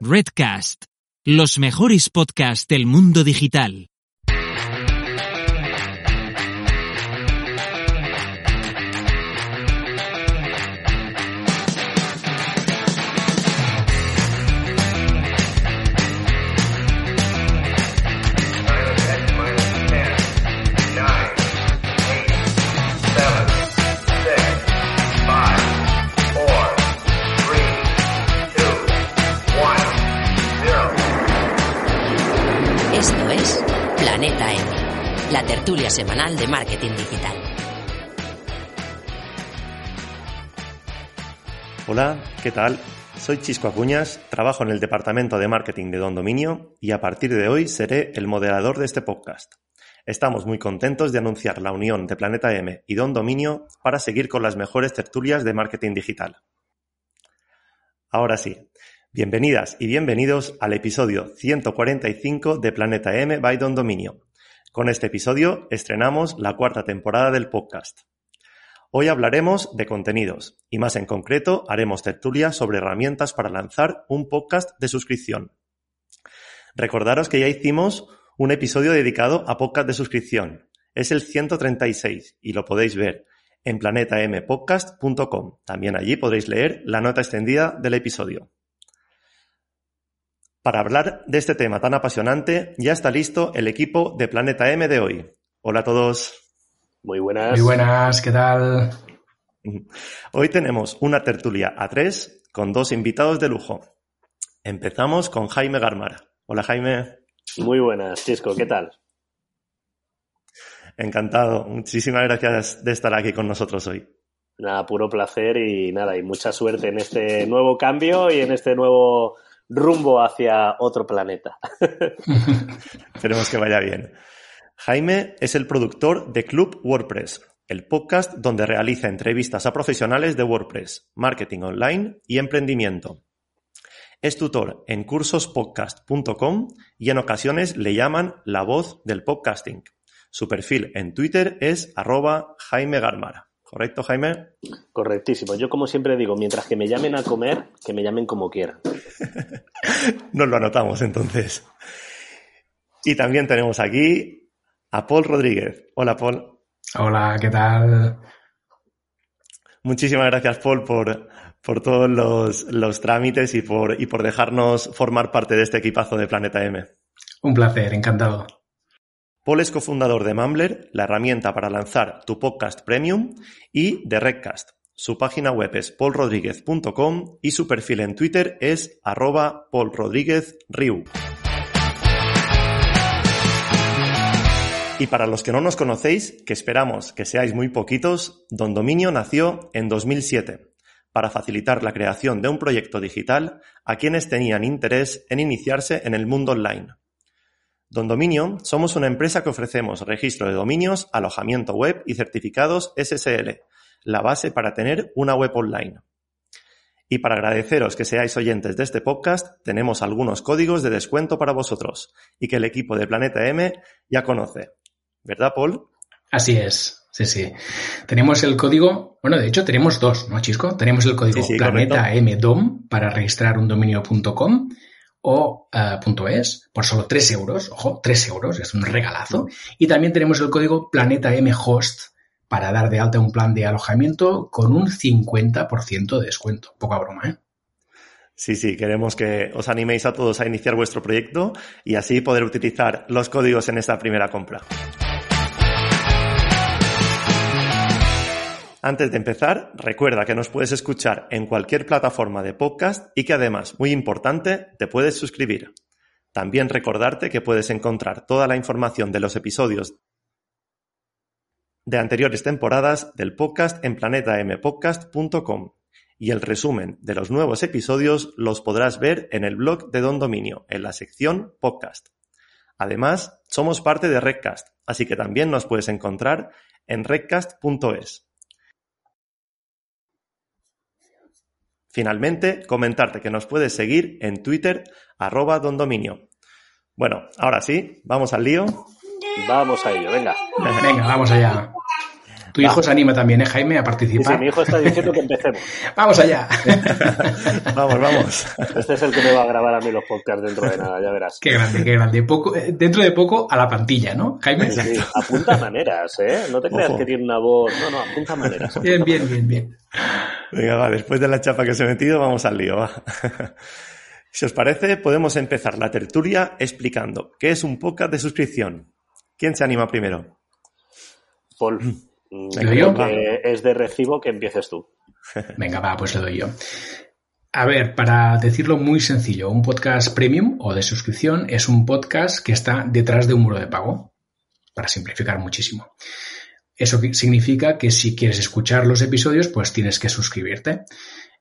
Redcast, los mejores podcasts del mundo digital. Semanal de marketing digital. Hola, ¿qué tal? Soy Chisco Acuñas, trabajo en el departamento de marketing de Don Dominio y a partir de hoy seré el moderador de este podcast. Estamos muy contentos de anunciar la unión de Planeta M y Don Dominio para seguir con las mejores tertulias de marketing digital. Ahora sí, bienvenidas y bienvenidos al episodio 145 de Planeta M by Don Dominio. Con este episodio estrenamos la cuarta temporada del podcast. Hoy hablaremos de contenidos y más en concreto haremos tertulias sobre herramientas para lanzar un podcast de suscripción. Recordaros que ya hicimos un episodio dedicado a podcast de suscripción. Es el 136 y lo podéis ver en planetampodcast.com. También allí podréis leer la nota extendida del episodio. Para hablar de este tema tan apasionante, ya está listo el equipo de Planeta M de hoy. Hola a todos. Muy buenas. Muy buenas, ¿qué tal? Hoy tenemos una tertulia a tres con dos invitados de lujo. Empezamos con Jaime Garmara. Hola Jaime. Muy buenas, Chisco, ¿qué tal? Encantado. Muchísimas gracias de estar aquí con nosotros hoy. Nada, puro placer y nada, y mucha suerte en este nuevo cambio y en este nuevo rumbo hacia otro planeta. Esperemos que vaya bien. Jaime es el productor de Club WordPress, el podcast donde realiza entrevistas a profesionales de WordPress, marketing online y emprendimiento. Es tutor en cursospodcast.com y en ocasiones le llaman la voz del podcasting. Su perfil en Twitter es arroba Jaime Garmara. ¿Correcto, Jaime? Correctísimo. Yo, como siempre digo, mientras que me llamen a comer, que me llamen como quieran. Nos lo anotamos entonces. Y también tenemos aquí a Paul Rodríguez. Hola, Paul. Hola, ¿qué tal? Muchísimas gracias, Paul, por, por todos los, los trámites y por, y por dejarnos formar parte de este equipazo de Planeta M. Un placer, encantado. Paul es cofundador de Mumbler, la herramienta para lanzar tu podcast premium, y de Redcast. Su página web es paulrodríguez.com y su perfil en Twitter es arroba paulrodríguezriu. Y para los que no nos conocéis, que esperamos que seáis muy poquitos, Don Dominio nació en 2007 para facilitar la creación de un proyecto digital a quienes tenían interés en iniciarse en el mundo online. Don Dominio somos una empresa que ofrecemos registro de dominios, alojamiento web y certificados SSL, la base para tener una web online. Y para agradeceros que seáis oyentes de este podcast, tenemos algunos códigos de descuento para vosotros y que el equipo de Planeta M ya conoce. ¿Verdad, Paul? Así es, sí, sí. Tenemos el código, bueno, de hecho tenemos dos, ¿no, Chisco? Tenemos el código Sí, sí, Planeta M DOM para registrar un dominio.com o uh, .es por solo 3 euros, ojo, 3 euros, es un regalazo. Y también tenemos el código Planeta M Host para dar de alta un plan de alojamiento con un 50% de descuento. Poca broma, ¿eh? Sí, sí, queremos que os animéis a todos a iniciar vuestro proyecto y así poder utilizar los códigos en esta primera compra. Antes de empezar, recuerda que nos puedes escuchar en cualquier plataforma de podcast y que además, muy importante, te puedes suscribir. También recordarte que puedes encontrar toda la información de los episodios de anteriores temporadas del podcast en planetampodcast.com y el resumen de los nuevos episodios los podrás ver en el blog de Don Dominio, en la sección podcast. Además, somos parte de Redcast, así que también nos puedes encontrar en redcast.es. Finalmente, comentarte que nos puedes seguir en Twitter, arroba dondominio. Bueno, ahora sí, vamos al lío. Vamos a ello, venga. Venga, vamos allá. Tu hijo se anima también, ¿eh, Jaime, a participar? Sí, mi hijo está diciendo que empecemos. vamos allá. vamos, vamos. Este es el que me va a grabar a mí los podcasts dentro de nada, ya verás. Qué grande, qué grande. Poco, eh, dentro de poco a la pantilla, ¿no, Jaime? Sí, apunta maneras, ¿eh? No te creas Ojo. que tiene una voz. No, no, apunta maneras. Bien, bien, bien, bien. Venga, va, después de la chapa que os he metido, vamos al lío, va. Si os parece, podemos empezar la tertulia explicando qué es un podcast de suscripción. ¿Quién se anima primero? Paul, mm, ¿Lo creo yo? es de recibo que empieces tú. Venga, va, pues le doy yo. A ver, para decirlo muy sencillo, un podcast premium o de suscripción es un podcast que está detrás de un muro de pago, para simplificar muchísimo. Eso significa que si quieres escuchar los episodios, pues tienes que suscribirte.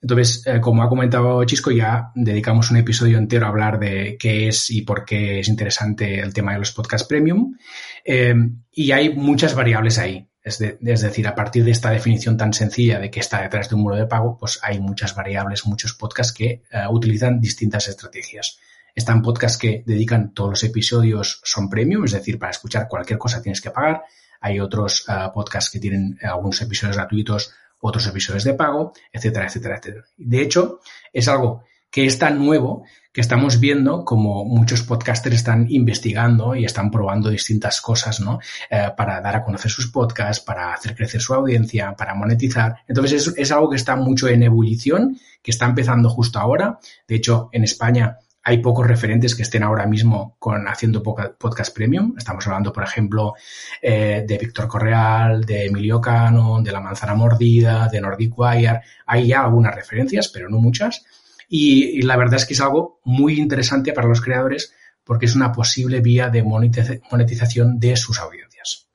Entonces, eh, como ha comentado Chisco, ya dedicamos un episodio entero a hablar de qué es y por qué es interesante el tema de los podcasts premium. Eh, y hay muchas variables ahí. Es, de- es decir, a partir de esta definición tan sencilla de que está detrás de un muro de pago, pues hay muchas variables, muchos podcasts que eh, utilizan distintas estrategias. Están podcasts que dedican todos los episodios son premium, es decir, para escuchar cualquier cosa tienes que pagar. Hay otros eh, podcasts que tienen algunos episodios gratuitos, otros episodios de pago, etcétera, etcétera, etcétera. De hecho, es algo que es tan nuevo que estamos viendo como muchos podcasters están investigando y están probando distintas cosas, ¿no? Eh, para dar a conocer sus podcasts, para hacer crecer su audiencia, para monetizar. Entonces es, es algo que está mucho en ebullición, que está empezando justo ahora. De hecho, en España hay pocos referentes que estén ahora mismo con haciendo podcast premium. Estamos hablando, por ejemplo, eh, de Víctor Correal, de Emilio Cano, de La Manzana Mordida, de Nordic Wire. Hay ya algunas referencias, pero no muchas. Y, y la verdad es que es algo muy interesante para los creadores porque es una posible vía de monetiz- monetización de sus audiencias.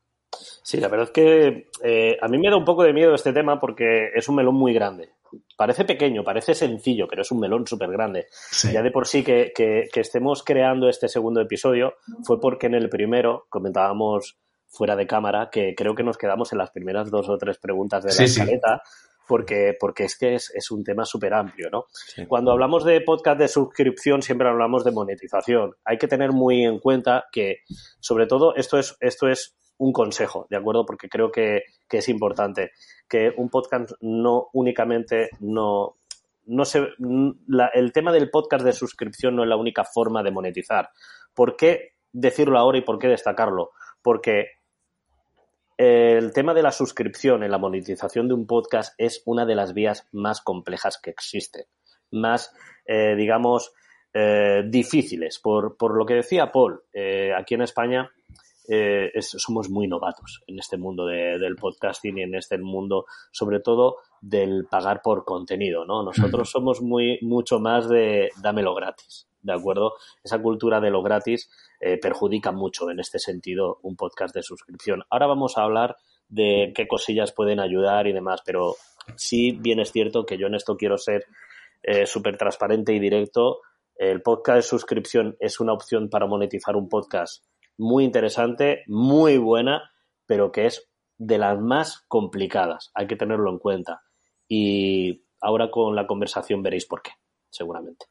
Sí, la verdad es que eh, a mí me da un poco de miedo este tema porque es un melón muy grande. Parece pequeño, parece sencillo, pero es un melón súper grande. Sí. Ya de por sí que, que- que estemos creando este segundo episodio fue porque en el primero comentábamos fuera de cámara que creo que nos quedamos en las primeras dos o tres preguntas de la Sí, sí. Porque, porque es que es, es un tema súper amplio, ¿no? Sí. Cuando hablamos de podcast de suscripción siempre hablamos de monetización. Hay que tener muy en cuenta que, sobre todo, esto es, esto es un consejo, ¿de acuerdo? Porque creo que, que es importante que un podcast no únicamente no, no se, la- el tema del podcast de suscripción no es la única forma de monetizar. ¿Por qué decirlo ahora y por qué destacarlo? Porque el tema de la suscripción en la monetización de un podcast es una de las vías más complejas que existen, más, eh, digamos, eh, difíciles. Por, por lo que decía Paul, eh, aquí en España eh, es- somos muy novatos en este mundo de- del podcasting y en este mundo, sobre todo, del pagar por contenido, ¿no? Nosotros somos muy, mucho más de dámelo gratis, ¿de acuerdo? Esa cultura de lo gratis eh, perjudica mucho en este sentido un podcast de suscripción. Ahora vamos a hablar de qué cosillas pueden ayudar y demás, pero sí bien es cierto que yo en esto quiero ser eh, súper transparente y directo. El podcast de suscripción es una opción para monetizar un podcast muy interesante, muy buena, pero que es de las más complicadas. Hay que tenerlo en cuenta. Y ahora con la conversación veréis por qué, seguramente.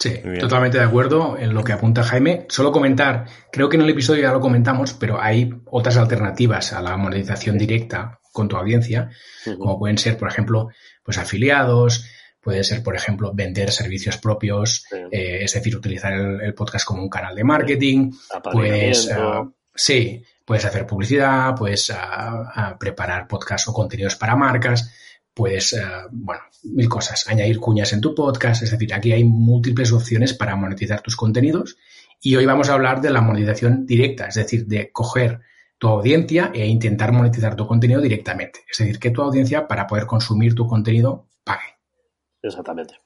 Sí, totalmente de acuerdo en lo que apunta Jaime. Solo comentar, creo que en el episodio ya lo comentamos, pero hay otras alternativas a la monetización directa con tu audiencia, como pueden ser, por ejemplo, pues afiliados, puede ser, por ejemplo, vender servicios propios, eh, es decir, utilizar el, el podcast como un canal de marketing, pues, Apadrinamiento. ah, sí, puedes hacer publicidad, puedes ah, ah, preparar podcasts o contenidos para marcas, puedes, ah, bueno, mil cosas, añadir cuñas en tu podcast, es decir, aquí hay múltiples opciones para monetizar tus contenidos y hoy vamos a hablar de la monetización directa, es decir, de coger tu audiencia e intentar monetizar tu contenido directamente, es decir, que tu audiencia para poder consumir tu contenido pague. Exactamente.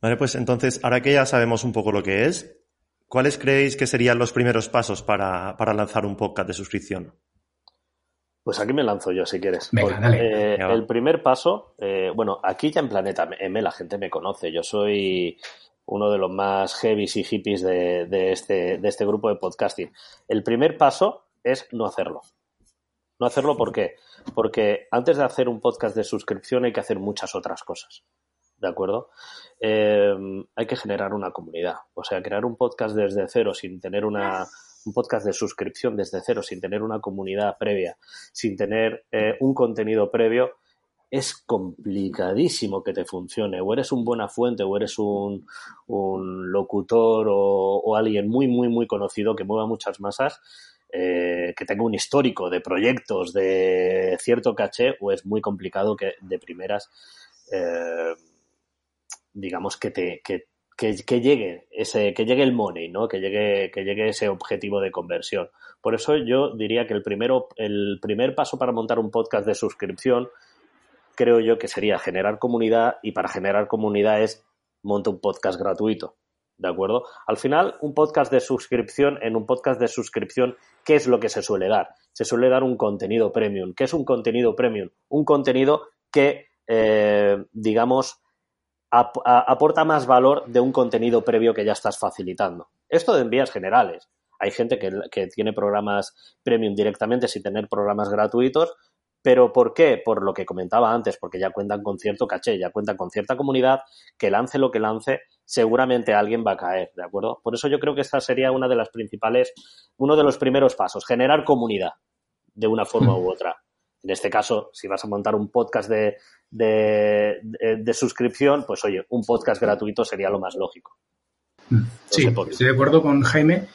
Vale, pues entonces, ahora que ya sabemos un poco lo que es, ¿cuáles creéis que serían los primeros pasos para, para lanzar un podcast de suscripción? Pues aquí me lanzo yo, si quieres. Venga, dale. Eh, el primer paso, eh, bueno, aquí ya en Planeta M la gente me conoce. Yo soy uno de los más heavies y hippies de, de este, de este grupo de podcasting. El primer paso es no hacerlo. No hacerlo, ¿por qué? Porque antes de hacer un podcast de suscripción hay que hacer muchas otras cosas. ¿De acuerdo? Eh, hay que generar una comunidad. O sea, crear un podcast desde cero sin tener una, un podcast de suscripción desde cero, sin tener una comunidad previa, sin tener eh, un contenido previo, es complicadísimo que te funcione. O eres un buena fuente, o eres un, locutor o, alguien muy, muy, muy conocido que mueva muchas masas, eh, que tenga un histórico de proyectos de cierto caché, o es muy complicado que de primeras, eh, digamos, que te, que, que, llegue ese, que llegue el money, ¿no? Que llegue, que llegue ese objetivo de conversión. Por eso yo diría que el primero, el primer paso para montar un podcast de suscripción creo yo que sería generar comunidad y para generar comunidad es monta un podcast gratuito. ¿De acuerdo? Al final, un podcast de suscripción, en un podcast de suscripción, ¿qué es lo que se suele dar? Se suele dar un contenido premium. ¿Qué es un contenido premium? Un contenido que, eh, digamos, aporta más valor de un contenido previo que ya estás facilitando. Esto de envías generales. Hay gente que, que tiene programas premium directamente sin tener programas gratuitos, ¿Pero por qué? Por lo que comentaba antes, porque ya cuentan con cierto caché, ya cuentan con cierta comunidad, que lance lo que lance, seguramente alguien va a caer, ¿de acuerdo? Por eso yo creo que esta sería una de las principales, uno de los primeros pasos, generar comunidad de una forma u otra. En este caso, si vas a montar un podcast de, de, suscripción, pues oye, un podcast gratuito sería lo más lógico. sí, estoy de acuerdo con Jaime.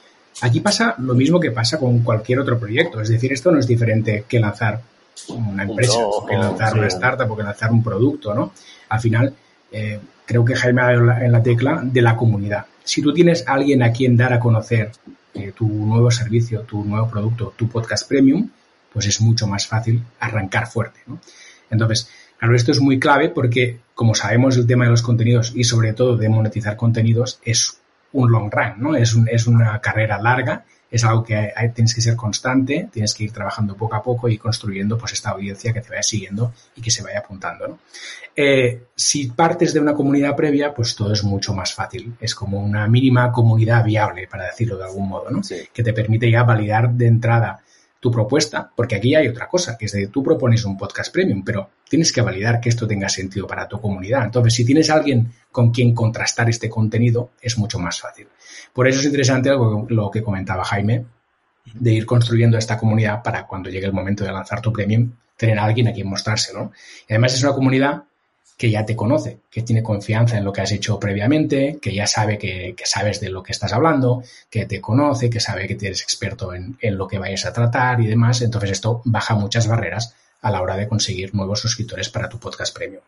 Aquí pasa lo mismo que pasa con cualquier otro proyecto. Es decir, esto no es diferente que lanzar una empresa, que lanzar una startup o que lanzar un producto, ¿no? Al final, eh, creo que Jaime ha dado en la tecla de la comunidad. Si tú tienes a alguien a quien dar a conocer eh, tu nuevo servicio, tu nuevo producto, tu podcast premium, pues es mucho más fácil arrancar fuerte, ¿no? Entonces, claro, esto es muy clave porque, como sabemos, el tema de los contenidos y sobre todo de monetizar contenidos es un long run, ¿no? Es, es una carrera larga es algo que tienes que ser constante, tienes que ir trabajando poco a poco y construyendo pues esta audiencia que te vaya siguiendo y que se vaya apuntando. ¿no? Eh, si partes de una comunidad previa, pues todo es mucho más fácil. Es como una mínima comunidad viable, para decirlo de algún modo, ¿no? que te permite ya validar de entrada tu propuesta, porque aquí hay otra cosa, que es de tú propones un podcast premium, pero tienes que validar que esto tenga sentido para tu comunidad. Entonces, si tienes alguien con quien contrastar este contenido, es mucho más fácil. Por eso es interesante lo que comentaba Jaime, de ir construyendo esta comunidad para cuando llegue el momento de lanzar tu premium, tener a alguien a quien mostrárselo. Y además es una comunidad que ya te conoce, que tiene confianza en lo que has hecho previamente, que ya sabe que, sabes de lo que estás hablando, que te conoce, que sabe que eres experto en, en, lo que vayas a tratar y demás. Entonces esto baja muchas barreras a la hora de conseguir nuevos suscriptores para tu podcast premium.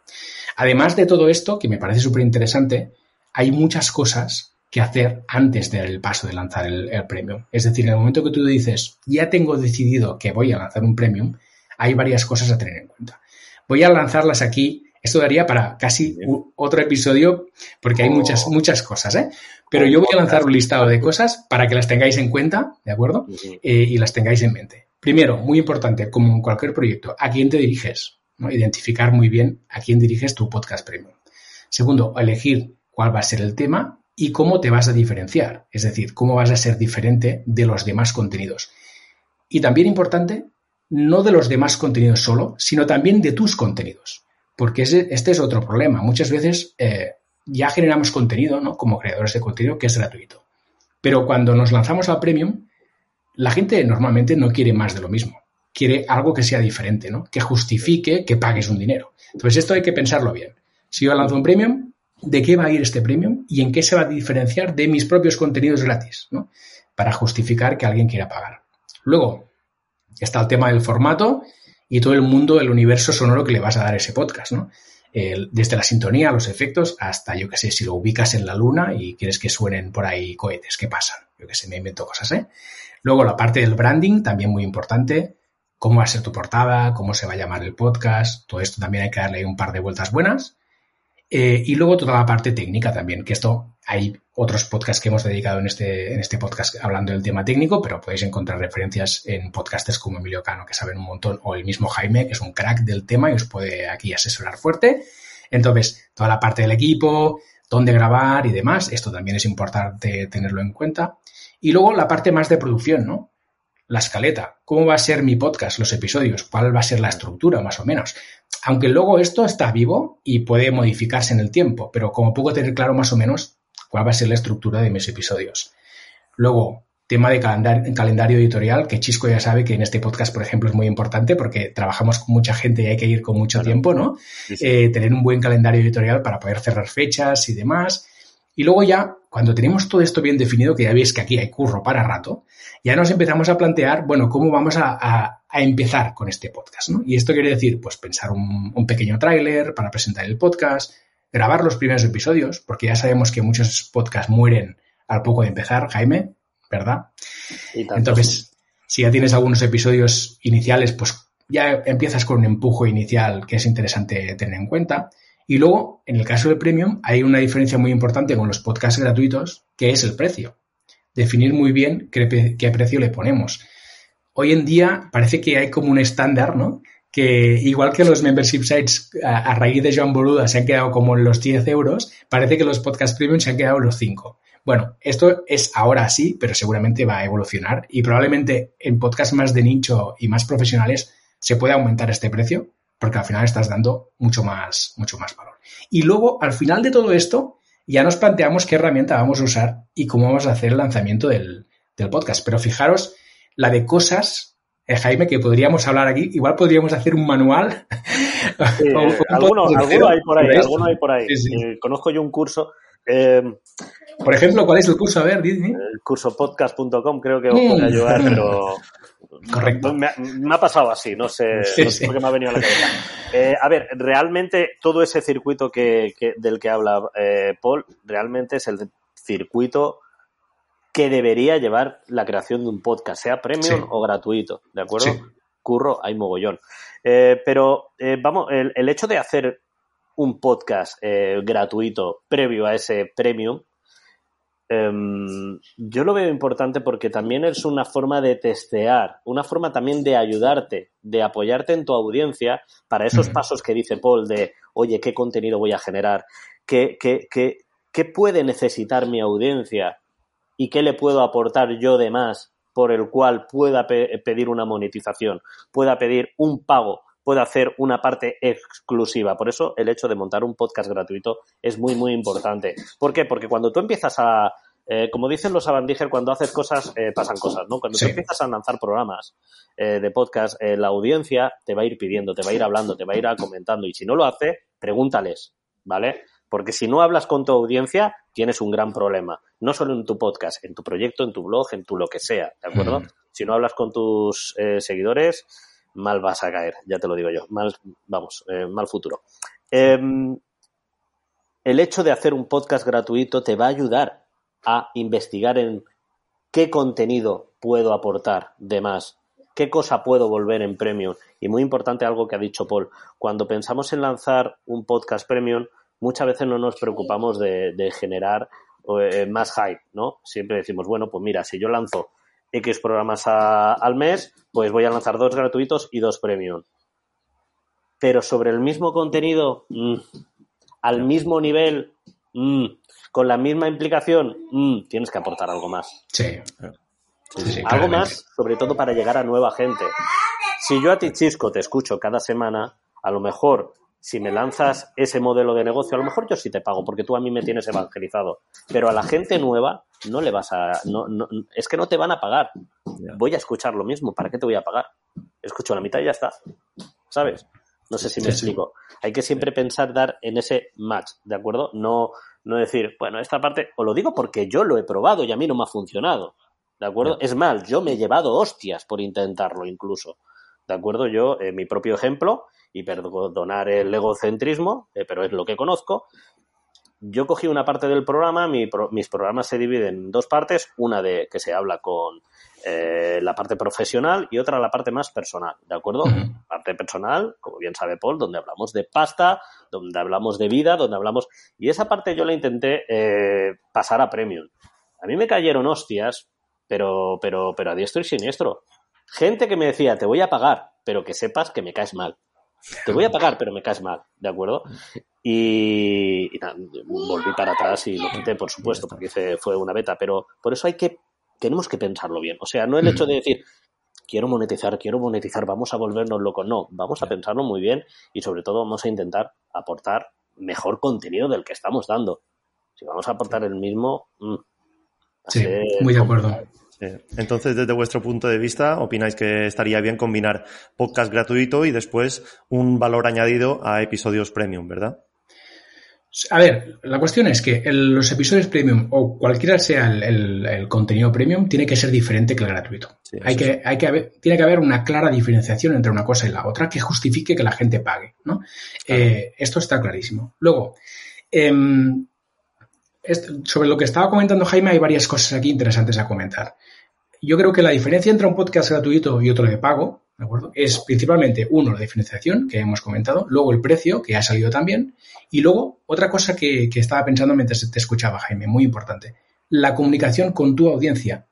Además de todo esto, que me parece súper interesante, hay muchas cosas que hacer antes del paso de lanzar el, el, premium. Es decir, en el momento que tú dices, ya tengo decidido que voy a lanzar un premium, hay varias cosas a tener en cuenta. Voy a lanzarlas aquí esto daría para casi otro episodio porque hay muchas, oh. muchas cosas, ¿eh? Pero yo voy a lanzar un listado de cosas para que las tengáis en cuenta, ¿de acuerdo? Eh, y las tengáis en mente. Primero, muy importante, como en cualquier proyecto, ¿a quién te diriges? Identificar muy bien a quién diriges tu podcast premium. Segundo, elegir cuál va a ser el tema y cómo te vas a diferenciar. Es decir, cómo vas a ser diferente de los demás contenidos. Y también importante, no de los demás contenidos solo, sino también de tus contenidos. Porque este es otro problema. Muchas veces eh, ya generamos contenido, ¿no? Como creadores de contenido que es gratuito. Pero cuando nos lanzamos al premium, la gente normalmente no quiere más de lo mismo. Quiere algo que sea diferente, ¿no? Que justifique que pagues un dinero. Entonces esto hay que pensarlo bien. Si yo lanzo un premium, ¿de qué va a ir este premium? ¿Y en qué se va a diferenciar de mis propios contenidos gratis? ¿no? Para justificar que alguien quiera pagar. Luego, está el tema del formato y todo el mundo, el universo sonoro que le vas a dar ese podcast, ¿no? desde la sintonía, los efectos, hasta, yo qué sé, si lo ubicas en la luna y quieres que suenen por ahí cohetes, ¿qué pasan? Yo qué sé, me invento cosas, ¿eh? Luego la parte del branding, también muy importante, cómo va a ser tu portada, cómo se va a llamar el podcast, todo esto también hay que darle un par de vueltas buenas. Eh, y luego toda la parte técnica también, que esto hay otros podcasts que hemos dedicado en este, en este podcast hablando del tema técnico, pero podéis encontrar referencias en podcasters como Emilio Cano, que saben un montón, o el mismo Jaime, que es un crack del tema y os puede aquí asesorar fuerte. Entonces, toda la parte del equipo, dónde grabar y demás, esto también es importante tenerlo en cuenta. Y luego la parte más de producción, ¿no? La escaleta, cómo va a ser mi podcast, los episodios, cuál va a ser la estructura, más o menos aunque luego esto está vivo y puede modificarse en el tiempo, pero como puedo tener claro más o menos cuál va a ser la estructura de mis episodios. Luego, tema de calendario, editorial, que Chisco ya sabe que en este podcast, por ejemplo, es muy importante porque trabajamos con mucha gente y hay que ir con mucho tiempo, ¿no? Eh, tener un buen calendario editorial para poder cerrar fechas y demás. Y luego ya, cuando tenemos todo esto bien definido, que ya veis que aquí hay curro para rato, ya nos empezamos a plantear, bueno, cómo vamos a, empezar con este podcast, ¿no? Y esto quiere decir, pues, pensar un, un pequeño tráiler para presentar el podcast, grabar los primeros episodios, porque ya sabemos que muchos podcasts mueren al poco de empezar, Jaime, ¿verdad? Entonces, si ya tienes algunos episodios iniciales, pues ya empiezas con un empujo inicial que es interesante tener en cuenta. Y luego, en el caso del premium, hay una diferencia muy importante con los podcasts gratuitos, que es el precio. Definir muy bien qué, qué precio le ponemos. Hoy en día parece que hay como un estándar, ¿no? que igual que los membership sites a, raíz de Joan Boluda se han quedado como en los 10 euros, parece que los podcast premium se han quedado en los 5. Bueno, esto es ahora así, pero seguramente va a evolucionar y probablemente en podcasts más de nicho y más profesionales se puede aumentar este precio porque al final estás dando mucho más, mucho más valor. Y luego, al final de todo esto, ya nos planteamos qué herramienta vamos a usar y cómo vamos a hacer el lanzamiento del, del podcast. Pero fijaros la de cosas eh, Jaime, que podríamos hablar aquí. Igual podríamos hacer un manual. alguno, hay por ahí, alguno hay por ahí. Eh, conozco yo un curso. Eh, por ejemplo, ¿cuál es el curso? A ver, dime. El curso podcast.com creo que os puede ayudar, pero. Correcto. Me ha, pasado así, no sé, no sé por qué me ha venido a la cabeza. a ver, realmente todo ese circuito que, del que habla Paul, realmente es el circuito que debería llevar la creación de un podcast, sea premium o gratuito, ¿de acuerdo? Curro, hay mogollón. Eh, pero eh, vamos, el, hecho de hacer un podcast eh, gratuito previo a ese premium, em, yo lo veo importante porque también es una forma de testear, una forma también de ayudarte, de apoyarte en tu audiencia para esos pasos que dice Paul de, oye, ¿qué contenido voy a generar? ¿Qué, qué, qué, qué puede necesitar mi audiencia? y qué le puedo aportar yo de más por el cual pueda pedir una monetización, pueda pedir un pago, pueda hacer una parte exclusiva. Por eso el hecho de montar un podcast gratuito es muy, muy importante. ¿Por qué? Porque cuando tú empiezas a, eh, como dicen los Abandiger, cuando haces cosas, eh, pasan cosas, ¿no? Cuando tú empiezas a lanzar programas eh, de podcast, la audiencia te va a ir pidiendo, te va a ir hablando, te va a ir comentando. Y si no lo hace, pregúntales, ¿vale? Porque si no hablas con tu audiencia, tienes un gran problema. No solo en tu podcast, en tu proyecto, en tu blog, en tu lo que sea, ¿de acuerdo? Si no hablas con tus seguidores, mal vas a caer, ya te lo digo yo. Mal, vamos, eh, mal futuro. Em, el hecho de hacer un podcast gratuito te va a ayudar a investigar en qué contenido puedo aportar de más, qué cosa puedo volver en premium. Y muy importante algo que ha dicho Paul, cuando pensamos en lanzar un podcast premium, muchas veces no nos preocupamos de, generar eh, más hype, ¿no? Siempre decimos, bueno, pues mira, si yo lanzo X programas al mes, pues voy a lanzar dos gratuitos y dos premium. Pero sobre el mismo contenido, mm, al mismo nivel, mm, con la misma implicación, mm, tienes que aportar algo más. Sí. algo más, sobre todo para llegar a nueva gente. Si yo a ti, Chisco, te escucho cada semana, a lo mejor si me lanzas ese modelo de negocio, a lo mejor yo sí te pago porque tú a mí me tienes evangelizado, pero a la gente nueva no le vas a, no, no, es que no te van a pagar. Voy a escuchar lo mismo, ¿para qué te voy a pagar? Escucho la mitad y ya está, ¿sabes? No sé si me explico. Hay que siempre pensar dar en ese match, ¿de acuerdo? No, no decir, bueno, esta parte, o lo digo porque yo lo he probado y a mí no me ha funcionado, ¿de acuerdo? Es mal, yo me he llevado hostias por intentarlo incluso, ¿de acuerdo? Yo, en mi propio ejemplo, y perdonar el egocentrismo, eh, pero es lo que conozco. Yo cogí una parte del programa, mis programas se dividen en dos partes, una de que se habla con eh, la parte profesional y otra la parte más personal, ¿de acuerdo? Parte personal, como bien sabe Paul, donde hablamos de pasta, donde hablamos de vida, donde hablamos... Y esa parte yo la intenté eh, pasar a premium. A mí me cayeron hostias, pero, pero, pero a diestro y siniestro. Gente que me decía, te voy a pagar, pero que sepas que me caes mal. Te voy a pagar, pero me caes mal, ¿de acuerdo? Y, volví para atrás y lo quité, por supuesto, porque fue una beta, pero por eso hay que, tenemos que pensarlo bien. O sea, no el hecho de decir, quiero monetizar, quiero monetizar, vamos a volvernos locos. No, vamos a pensarlo muy bien y sobre todo vamos a intentar aportar mejor contenido del que estamos dando. Si vamos a aportar el mismo... Mm, sí, muy de acuerdo. Entonces, desde vuestro punto de vista, ¿opináis que estaría bien combinar podcast gratuito y después un valor añadido a episodios premium, verdad? A ver, la cuestión es que los episodios premium o cualquiera sea el, contenido premium tiene que ser diferente que el gratuito. hay que, hay que tiene que haber una clara diferenciación entre una cosa y la otra que justifique que la gente pague. ¿no? Eh, esto está clarísimo. Luego, em, sobre lo que estaba comentando Jaime, hay varias cosas aquí interesantes a comentar. Yo creo que la diferencia entre un podcast gratuito y otro de pago, ¿de acuerdo? Es principalmente, uno, la diferenciación que hemos comentado, luego el precio, que ha salido también, y luego otra cosa que, que estaba pensando mientras te escuchaba, Jaime, muy importante, la comunicación con tu audiencia.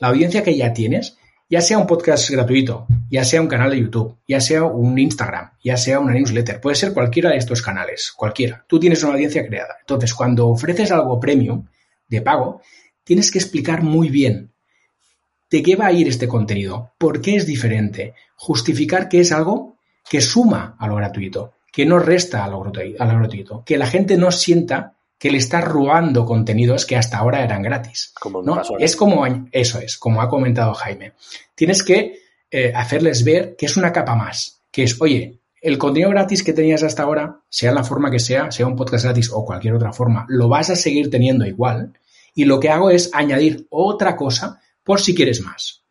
La audiencia que ya tienes, ya sea un podcast gratuito, ya sea un canal de YouTube, ya sea un Instagram, ya sea una newsletter, puede ser cualquiera de estos canales, cualquiera. Tú tienes una audiencia creada. Entonces, cuando ofreces algo premium de pago, tienes que explicar muy bien de qué va a ir este contenido, por qué es diferente, justificar que es algo que suma a lo gratuito, que no resta a lo gratuito, que la gente no sienta que le está robando contenidos que hasta ahora eran gratis. Como ¿no? Es como, eso es, como ha comentado Jaime. Tienes que eh, hacerles ver que es una capa más, que es, oye, el contenido gratis que tenías hasta ahora, sea la forma que sea, sea un podcast gratis o cualquier otra forma, lo vas a seguir teniendo igual. Y lo que hago es añadir otra cosa por si quieres más.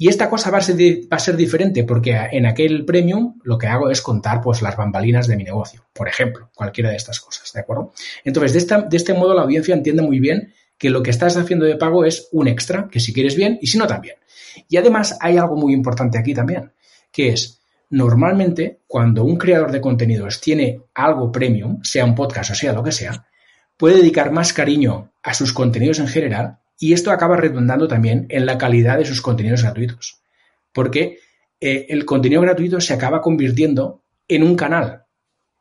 Y esta cosa va a, ser, va a ser diferente porque en aquel premium lo que hago es contar pues las bambalinas de mi negocio, por ejemplo, cualquiera de estas cosas, ¿de acuerdo? Entonces, de, de este modo la audiencia entiende muy bien que lo que estás haciendo de pago es un extra, que si quieres bien y si no también. Y además hay algo muy importante aquí también, que es normalmente cuando un creador de contenidos tiene algo premium, sea un podcast o sea lo que sea, puede dedicar más cariño a sus contenidos en general y esto acaba redundando también en la calidad de sus contenidos gratuitos, porque eh, el contenido gratuito se acaba convirtiendo en un canal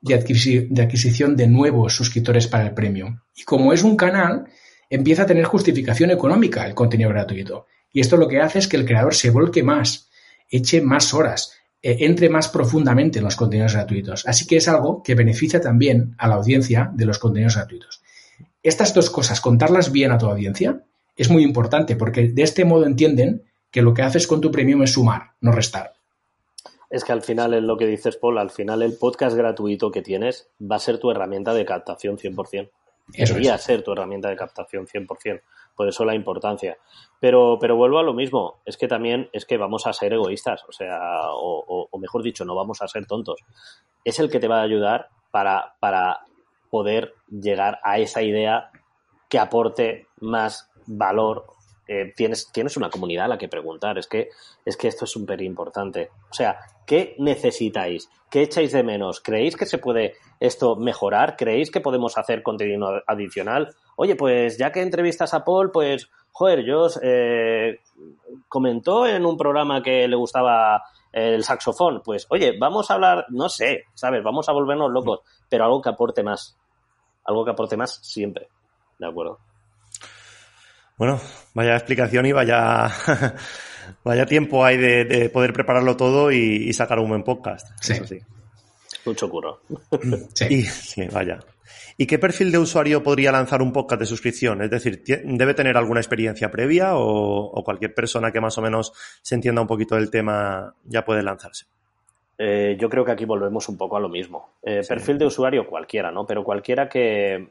de, adquisición de nuevos suscriptores para el premium. Y como es un canal, empieza a tener justificación económica el contenido gratuito. Y esto lo que hace es que el creador se volque más, eche más horas, eh, entre más profundamente en los contenidos gratuitos. Así que es algo que beneficia también a la audiencia de los contenidos gratuitos. Estas dos cosas, contarlas bien a tu audiencia, es muy importante porque de este modo entienden que lo que haces con tu premium es sumar, no restar. Es que al final es lo que dices, Paul, al final el podcast gratuito que tienes va a ser tu herramienta de captación 100%. Eso Debería ser tu herramienta de captación 100%. Por eso la importancia. Pero, pero vuelvo a lo mismo. Es que también es que vamos a ser egoístas. O sea, o, o mejor dicho, no vamos a ser tontos. Es el que te va a ayudar para, para poder llegar a esa idea que aporte más valor, eh, tienes, tienes una comunidad a la que preguntar. Es que, es que esto es súper importante. O sea, ¿qué necesitáis? ¿Qué echáis de menos? ¿Creéis que se puede esto mejorar? ¿Creéis que podemos hacer contenido adicional? Oye, pues ya que entrevistas a Paul, pues, joder, yo eh, comentó en un programa que le gustaba el saxofón. Pues, oye, vamos a hablar, no sé, ¿sabes? Vamos a volvernos locos, pero algo que aporte más. Algo que aporte más siempre. ¿De acuerdo? Bueno, vaya explicación y vaya, vaya tiempo hay de, poder prepararlo todo y, sacar un buen podcast. Sí. sí. Mucho curro. Sí. sí, vaya. ¿Y qué perfil de usuario podría lanzar un podcast de suscripción? Es decir, ¿debe tener alguna experiencia previa o, cualquier persona que más o menos se entienda un poquito del tema ya puede lanzarse? Eh, yo creo que aquí volvemos un poco a lo mismo. Eh, perfil de usuario cualquiera, ¿no? Pero cualquiera que,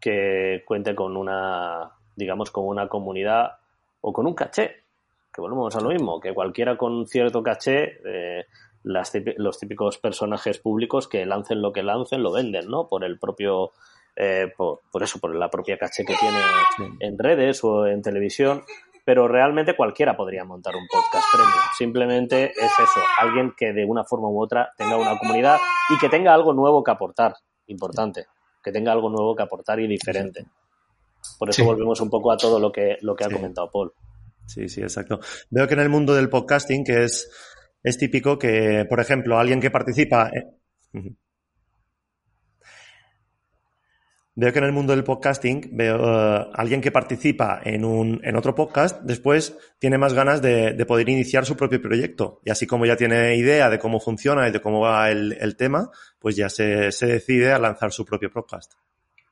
que cuente con una digamos, con una comunidad o con un caché, que volvemos a lo mismo, que cualquiera con cierto caché, eh, los típicos personajes públicos que lancen lo que lancen, lo venden, ¿no? Por el propio, eh, por, eso, por la propia caché que tiene en redes o en televisión, pero realmente cualquiera podría montar un podcast premium. Simplemente es eso, alguien que de una forma u otra tenga una comunidad y que tenga algo nuevo que aportar, importante, que tenga algo nuevo que aportar y diferente. Por eso volvemos un poco a todo lo que, lo que ha comentado Paul. Sí, sí, exacto. Veo que en el mundo del podcasting, que es, es típico que, por ejemplo, alguien que participa. Veo que en el mundo del podcasting, veo uh, alguien que participa en, un, en otro podcast, después tiene más ganas de, poder iniciar su propio proyecto. Y así como ya tiene idea de cómo funciona y de cómo va el, el tema, pues ya se, se decide a lanzar su propio podcast.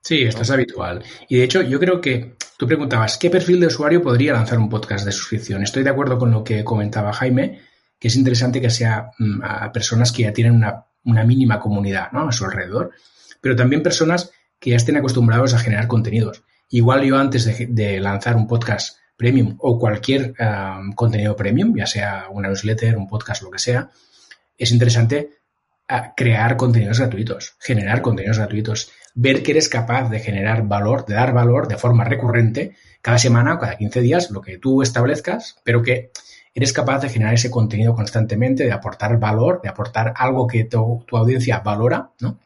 Sí, esto es habitual. Y de hecho, yo creo que tú preguntabas, ¿qué perfil de usuario podría lanzar un podcast de suscripción? Estoy de acuerdo con lo que comentaba Jaime, que es interesante que sea mm, a personas que ya tienen una, mínima comunidad ¿no? a su alrededor, pero también personas que ya estén acostumbrados a generar contenidos. Igual yo antes de, lanzar un podcast premium o cualquier contenido premium, ya sea una newsletter, un podcast, lo que sea, es interesante ah, crear contenidos gratuitos, generar contenidos gratuitos, ver que eres capaz de generar valor, de dar valor de forma recurrente cada semana o cada 15 días, lo que tú establezcas, pero que eres capaz de generar ese contenido constantemente, de aportar valor, de aportar algo que tu, audiencia valora, ¿no?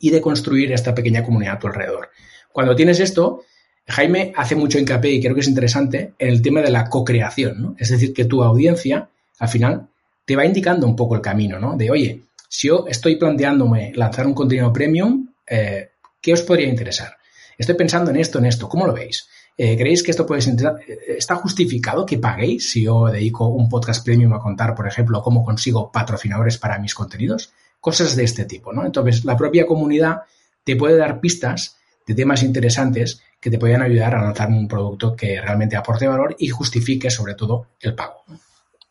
Y de construir esta pequeña comunidad a tu alrededor. Cuando tienes esto, Jaime hace mucho hincapié y creo que es interesante en el tema de la co-creación, ¿no? Es decir, que tu audiencia, al final, te va indicando un poco el camino, ¿no? De, oye, si yo estoy planteándome lanzar un contenido premium, eh, ¿qué os podría interesar? Estoy pensando en esto, en esto, ¿cómo lo veis? Eh, ¿Creéis que esto puede ser eh, ¿Está justificado que paguéis si yo dedico un podcast premium a contar, por ejemplo, cómo consigo patrocinadores para mis contenidos? Cosas de este tipo, ¿no? Entonces, la propia comunidad te puede dar pistas de temas interesantes que te puedan ayudar a lanzar un producto que realmente aporte valor y justifique sobre todo el pago.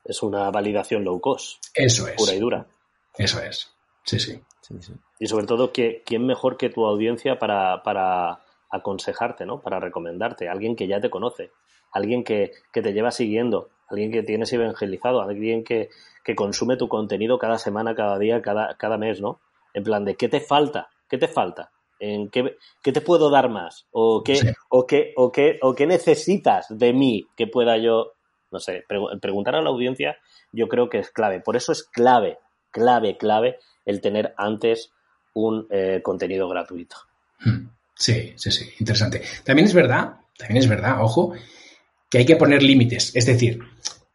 Es una validación low cost. Eso es. Pura y dura. Eso es. Sí, sí. Y sobre todo, ¿quién mejor que tu audiencia para, para aconsejarte, ¿no? Para recomendarte? Alguien que ya te conoce, alguien que, que te lleva siguiendo, alguien que tienes evangelizado, alguien que, que, consume tu contenido cada semana, cada día, cada, cada mes, ¿no? En plan de, ¿qué te falta? ¿Qué te falta? en qué, te puedo dar más o qué, o, qué, o, qué, o qué necesitas de mí que pueda yo, no sé, preguntar a la audiencia yo creo que es clave. Por eso es clave, clave, clave el tener antes un eh, contenido gratuito. Hmm. Sí, sí, sí, interesante. También es verdad, también es verdad, ojo, que hay que poner límites. Es decir,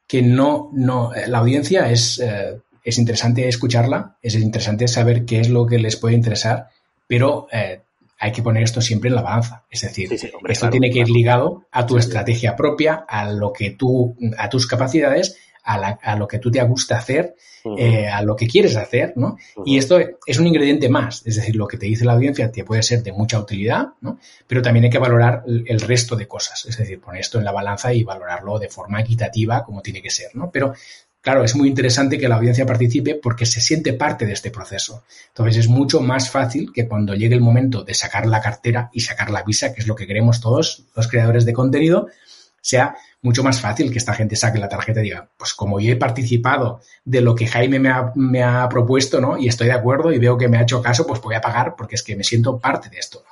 que no, no, eh, la audiencia es, eh, es interesante escucharla, es interesante saber qué es lo que les puede interesar pero eh, hay que poner esto siempre en la balanza. Es decir, esto tiene que ir ligado a tu estrategia propia, a lo que tú, a tus capacidades, a, lo que tú te gusta hacer, eh, a lo que quieres hacer, ¿no? Y esto es un ingrediente más, es decir, lo que te dice la audiencia te puede ser de mucha utilidad, ¿no? Pero también hay que valorar el resto de cosas, es decir, poner esto en la balanza y valorarlo de forma equitativa como tiene que ser, ¿no? Pero claro, es muy interesante que la audiencia participe porque se siente parte de este proceso. Entonces es mucho más fácil que cuando llegue el momento de sacar la cartera y sacar la visa, que es lo que queremos todos los creadores de contenido, sea mucho más fácil que esta gente saque la tarjeta y diga, pues como yo he participado de lo que Jaime me ha, propuesto, ¿no? Y estoy de acuerdo y veo que me ha hecho caso, pues voy a pagar porque es que me siento parte de esto.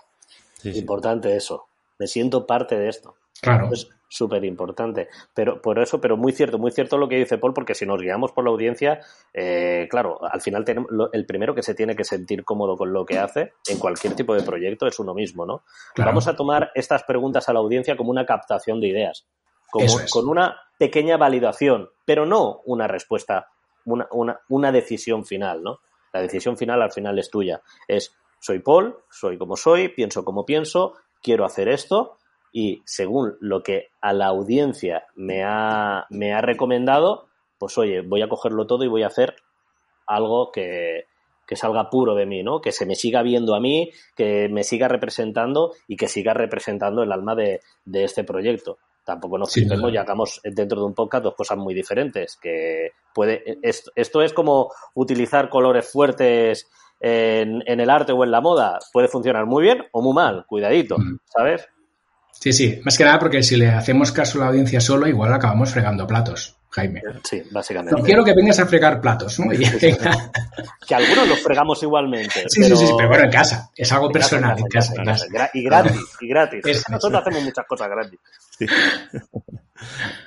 Importante eso. Me siento parte de esto. Claro súper importante. Pero por eso, pero muy cierto, muy cierto lo que dice Paul, porque si nos guiamos por la audiencia, eh, claro, al final tenemos, el primero que se tiene que sentir cómodo con lo que hace en cualquier tipo de proyecto es uno mismo, ¿no? Vamos a tomar estas preguntas a la audiencia como una captación de ideas, como, con una pequeña validación, pero no una respuesta, una, una, una decisión final, ¿no? La decisión final al final es tuya. Es soy Paul, soy como soy, pienso como pienso, quiero hacer esto, y según lo que a la audiencia me ha, me ha recomendado, pues oye, voy a cogerlo todo y voy a hacer algo que, salga puro de mí, ¿no? Que se me siga viendo a mí, que me siga representando y que siga representando el alma de, este proyecto. Tampoco nos flipemos y hagamos dentro de un podcast dos cosas muy diferentes. Que puede, esto, esto es como utilizar colores fuertes en, en, el arte o en la moda. Puede funcionar muy bien o muy mal, cuidadito, mm. ¿sabes? Sí, sí, más que nada porque si le hacemos caso a la audiencia solo, igual acabamos fregando platos, Jaime. Sí, básicamente. No quiero que vengas a fregar platos, ¿no? que algunos los fregamos igualmente. Sí, sí, sí, pero bueno, en casa. Es algo personal, en casa. Y gratis, y gratis. Nosotros hacemos muchas cosas gratis. Sí.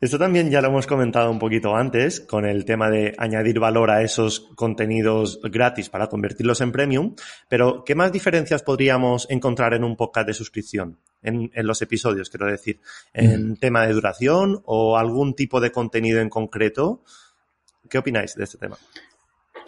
Esto también ya lo hemos comentado un poquito antes con el tema de añadir valor a esos contenidos gratis para convertirlos en premium, pero ¿qué más diferencias podríamos encontrar en un podcast de suscripción? En, los episodios, quiero decir, en mm. tema de duración o algún tipo de contenido en concreto. ¿Qué opináis de este tema?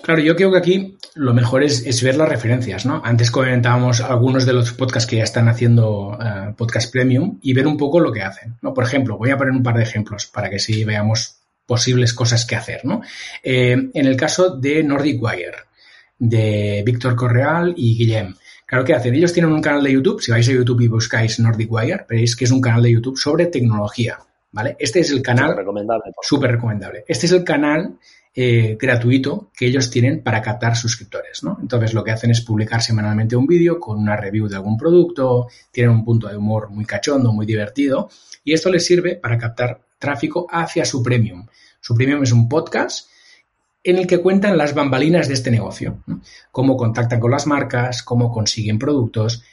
Claro, yo creo que aquí lo mejor es, ver las referencias, ¿no? Antes comentábamos algunos de los podcasts que ya están haciendo eh, podcast premium y ver un poco lo que hacen, ¿no? Por ejemplo, voy a poner un par de ejemplos para que sí veamos posibles cosas que hacer, ¿no? Eh, en el caso de Nordic Wire, de Víctor Correal y Guillem, Claro, ¿qué hacen? Ellos tienen un canal de YouTube, si vais a YouTube y buscáis Nordic Wire, veréis que es un canal de YouTube sobre tecnología, ¿vale? Este es el canal... Súper recomendable. Súper recomendable. Este es el canal eh, gratuito que ellos tienen para captar suscriptores, ¿no? Entonces lo que hacen es publicar semanalmente un vídeo con una review de algún producto, tienen un punto de humor muy cachondo, muy divertido, y esto les sirve para captar tráfico hacia su premium. Su premium es un podcast en el que cuentan las bambalinas de este negocio. Cómo contactan con las marcas, cómo consiguen productos,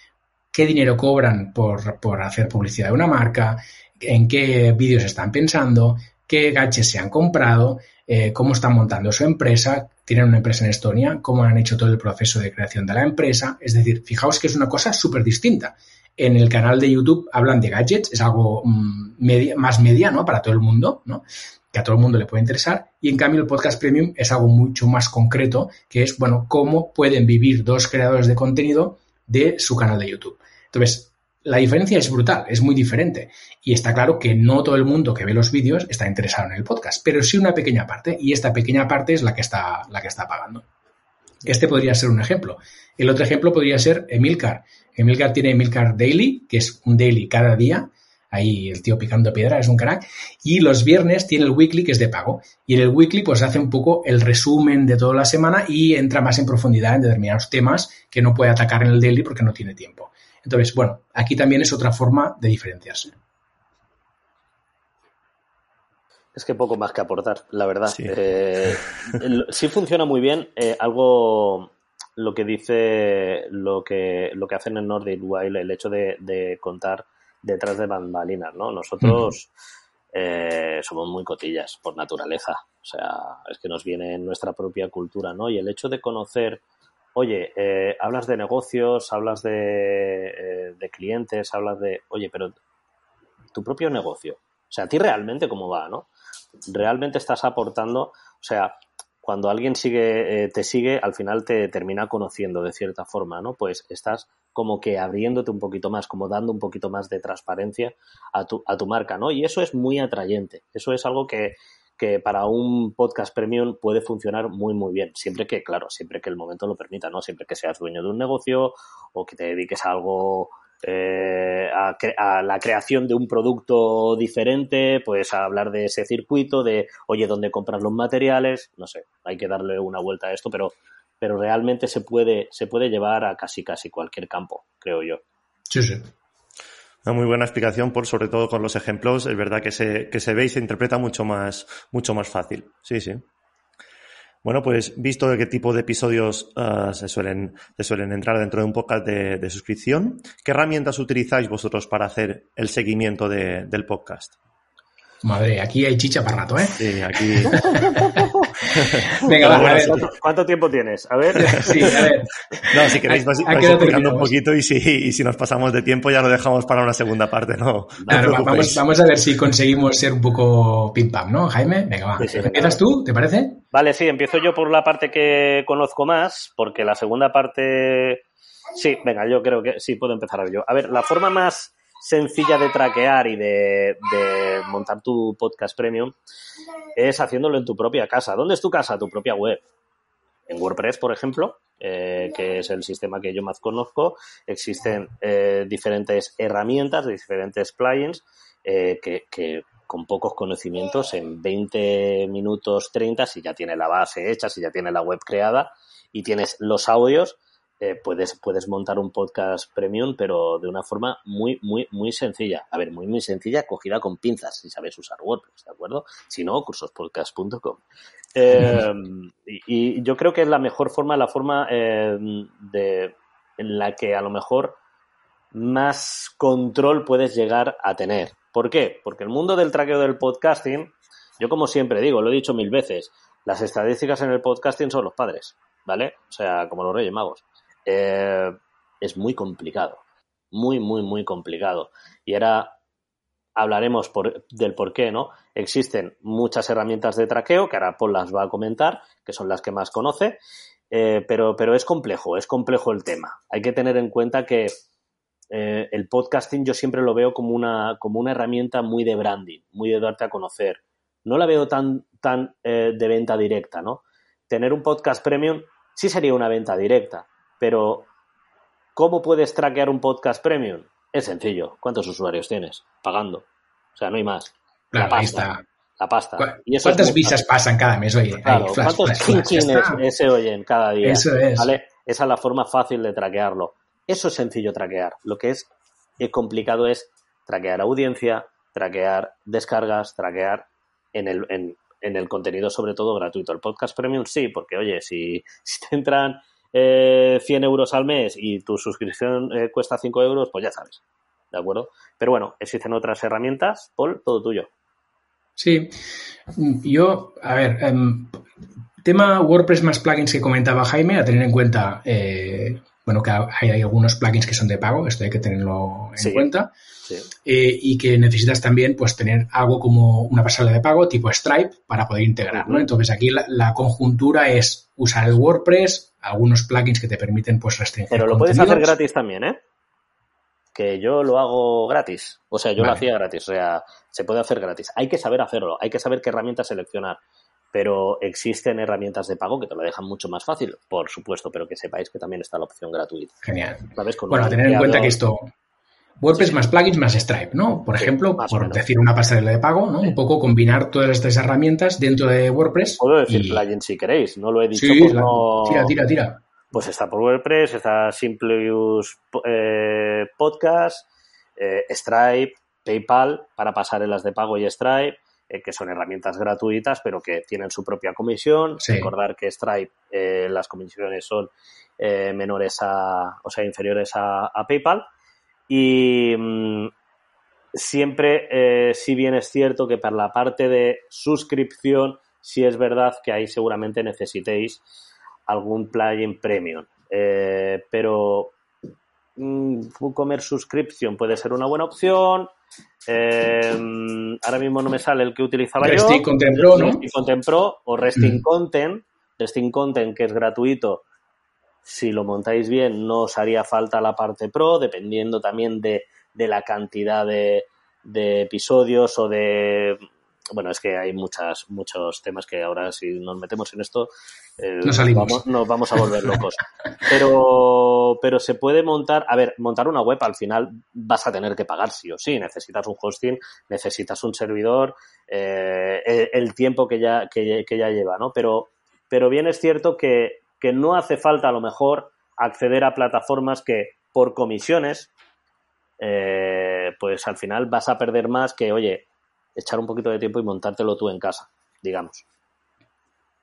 qué dinero cobran por, hacer publicidad de una marca, en qué vídeos están pensando, qué gaches se han comprado, eh, cómo están montando su empresa, tienen una empresa en Estonia, cómo han hecho todo el proceso de creación de la empresa. Es decir, fijaos que es una cosa súper distinta. En el canal de YouTube hablan de gadgets, es algo mm, más mediano para todo el mundo, ¿no? que a todo el mundo le puede interesar. Y en cambio el podcast premium es algo mucho más concreto, que es, bueno, cómo pueden vivir dos creadores de contenido de su canal de YouTube. Entonces, la diferencia es brutal, es muy diferente. Y está claro que no todo el mundo que ve los vídeos está interesado en el podcast, pero sí una pequeña parte, y esta pequeña parte es la que está, la que está pagando. Este podría ser un ejemplo. El otro ejemplo podría ser Emilcar. Emilcar tiene Emilcar Daily, que es un daily cada día, ahí el tío picando piedra, es un crack. Y los viernes tiene el weekly que es de pago. Y en el weekly pues hace un poco el resumen de toda la semana y entra más en profundidad en determinados temas que no puede atacar en el daily porque no tiene tiempo. Entonces, bueno, aquí también es otra forma de diferenciarse. Es que poco más que aportar, la verdad. Sí, eh, funciona muy bien. Eh, algo lo que dice lo que lo que hacen en Nordic Wild, el hecho de contar detrás de bambalinas, ¿no? Nosotros eh, somos muy cotillas por naturaleza, o sea, es que nos viene en nuestra propia cultura, ¿no? Y el hecho de conocer, oye, eh, hablas de negocios, hablas de, eh, de clientes, hablas de, oye, pero tu propio negocio, o sea, a ti realmente cómo va, ¿no? Realmente estás aportando, o sea, cuando alguien sigue, te sigue, al final te termina conociendo de cierta forma, ¿no? Pues estás como que abriéndote un poquito más, como dando un poquito más de transparencia a tu, a tu marca, ¿no? Y eso es muy atrayente. Eso es algo que, que para un podcast premium puede funcionar muy, muy bien. Siempre que, claro, siempre que el momento lo permita, ¿no? Siempre que seas dueño de un negocio o que te dediques a algo eh, a, a, la creación de un producto diferente, pues a hablar de ese circuito, de oye, ¿dónde compras los materiales? No sé, hay que darle una vuelta a esto, pero pero realmente se puede, se puede llevar a casi casi cualquier campo, creo yo. Sí, sí. Una muy buena explicación, por sobre todo con los ejemplos. Es verdad que se, que se ve y se interpreta mucho más, mucho más fácil. Sí, sí. Bueno, pues visto de qué tipo de episodios uh, se, suelen, se suelen entrar dentro de un podcast de, de, suscripción, ¿qué herramientas utilizáis vosotros para hacer el seguimiento de, del podcast? Madre, aquí hay chicha para rato, ¿eh? Sí, aquí. Venga, va, a ver. ¿Cuánto, tiempo tienes? A ver. sí, a ver. No, si queréis, vais, vais explicando un poquito y si, y si nos pasamos de tiempo ya lo dejamos para una segunda parte, ¿no? Claro, vamos, vamos, a ver si conseguimos ser un poco pim pam, ¿no, Jaime? Venga, va. Sí, sí, ¿Empiezas tú? ¿Te parece? Vale, sí, empiezo yo por la parte que conozco más, porque la segunda parte. Sí, venga, yo creo que sí, puedo empezar yo. A ver, la forma más sencilla de traquear y de, montar tu podcast premium es haciéndolo en tu propia casa. ¿Dónde es tu casa? Tu propia web. En WordPress, por ejemplo, eh, que es el sistema que yo más conozco, existen eh, diferentes herramientas, diferentes plugins eh, que, con pocos conocimientos, en 20 minutos 30, si ya tiene la base hecha, si ya tiene la web creada y tienes los audios, eh, puedes, puedes montar un podcast premium, pero de una forma muy, muy, muy sencilla. A ver, muy, muy sencilla, cogida con pinzas, si sabes usar WordPress, ¿de acuerdo? Si no, cursospodcast.com. Eh, y, yo creo que es la mejor forma, la forma eh, de, en la que a lo mejor más control puedes llegar a tener. ¿Por qué? Porque el mundo del traqueo del podcasting, yo como siempre digo, lo he dicho mil veces, las estadísticas en el podcasting son los padres, ¿vale? O sea, como los Reyes Magos eh, es muy complicado. Muy, muy, muy complicado. Y ahora hablaremos del por qué, ¿no? Existen muchas herramientas de traqueo, que ahora Paul las va a comentar, que son las que más conoce, eh, pero, pero es complejo, es complejo el tema. Hay que tener en cuenta que eh, el podcasting yo siempre lo veo como una, como una herramienta muy de branding, muy de darte a conocer. No la veo tan, tan de venta directa, ¿no? Tener un podcast premium sí sería una venta directa, pero ¿Cómo puedes traquear un podcast premium? Es sencillo. ¿Cuántos usuarios tienes? Pagando. O sea, no hay más. Claro, la ahí pasta. está. La pasta. ¿Cu- Y es ¿Cuántas visas fácil. pasan cada mes? Oye, ahí, Claro, flash, ¿cuántos chinchines se oyen cada día? Eso es. ¿Vale? Esa es la forma fácil de traquearlo. Eso es sencillo traquear. Lo que es complicado es traquear audiencia, traquear descargas, traquear en el, en, en el contenido sobre todo gratuito. El podcast premium sí, porque oye, si, si te entran eh, 100 euros al mes y tu suscripción eh, cuesta 5 euros, pues ya sabes. ¿De acuerdo? Pero bueno, existen otras herramientas. Paul, todo tuyo. Sí, yo, a ver, em, tema WordPress más plugins que comentaba Jaime, a tener en cuenta, eh, bueno, que hay, hay algunos plugins que son de pago, esto hay que tenerlo en Sí. cuenta, Sí. eh, y que necesitas también, pues, tener algo como una pasarela de pago tipo Stripe para poder integrar, ¿no? Entonces aquí la, la conjuntura es usar el WordPress, algunos plugins que te permiten, pues, restringir Pero lo puedes hacer gratis también, ¿eh? Que yo lo hago gratis. O sea, yo lo hacía gratis. O sea, se puede hacer gratis. Hay que saber hacerlo. Hay que saber qué herramientas seleccionar. Pero existen herramientas de pago que te lo dejan mucho más fácil, por supuesto, pero que sepáis que también está la opción gratuita. Genial. ¿Sabes? Con Bueno, tener en cuenta que esto WordPress más plugins más Stripe, ¿no? Por Sí, ejemplo, por decir una pasarela de pago, ¿no? Un poco combinar todas estas herramientas dentro de WordPress. Puedo decir y- plugin si queréis. No lo he dicho Sí, por la- no... tira, tira, tira. Pues está por WordPress, está Simpleus eh, Podcast, eh, Stripe, PayPal para pasarelas de pago y Stripe, eh, que son herramientas gratuitas, pero que tienen su propia comisión. Sí. Recordar que Stripe, eh, las comisiones son eh, menores a, o sea, inferiores a, a PayPal. Y mm, siempre, si bien es cierto que para la parte de suscripción, sí es verdad que ahí seguramente necesitéis algún plugin premium. Pero mm, WooCommerce Subscription puede ser una buena opción. Eh, ahora mismo no me sale el que utilizaba Resting yo. Content Pro, ¿no? Resting Content Pro o Resting Mm. Content. Resting Content, que es gratuito. Si lo montáis bien, no os haría falta la parte Pro, dependiendo también de, de la cantidad de, de episodios o de... Bueno, es que hay muchas, muchos temas que ahora si nos metemos en esto eh. Vamos, nos vamos a volver locos. Pero, pero se puede montar, a ver, montar una web al final vas a tener que pagar sí o sí. Necesitas un hosting, necesitas un servidor, eh, el, el tiempo que ya, que, que ya lleva, ¿no? Pero, pero bien es cierto que, que no hace falta a lo mejor acceder a plataformas que por comisiones, eh, pues al final vas a perder más que, oye, echar un poquito de tiempo y montártelo tú en casa, digamos.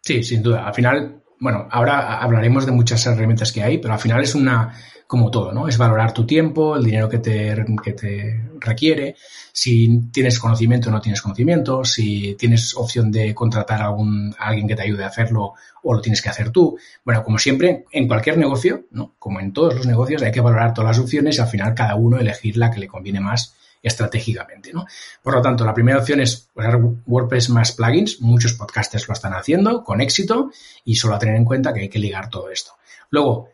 Sí, sin duda. Al final, bueno, ahora hablaremos de muchas herramientas que hay, pero al final es una, como todo, ¿no? Es valorar tu tiempo, el dinero que te, que te requiere, si tienes conocimiento o no tienes conocimiento, si tienes opción de contratar a, algún, a alguien que te ayude a hacerlo o lo tienes que hacer tú. Bueno, como siempre, en cualquier negocio, ¿no? Como en todos los negocios, hay que valorar todas las opciones y al final cada uno elegir la que le conviene más estratégicamente, ¿no? Por lo tanto, la primera opción es usar WordPress más plugins. Muchos podcasters lo están haciendo con éxito y solo a tener en cuenta que hay que ligar todo esto. Luego,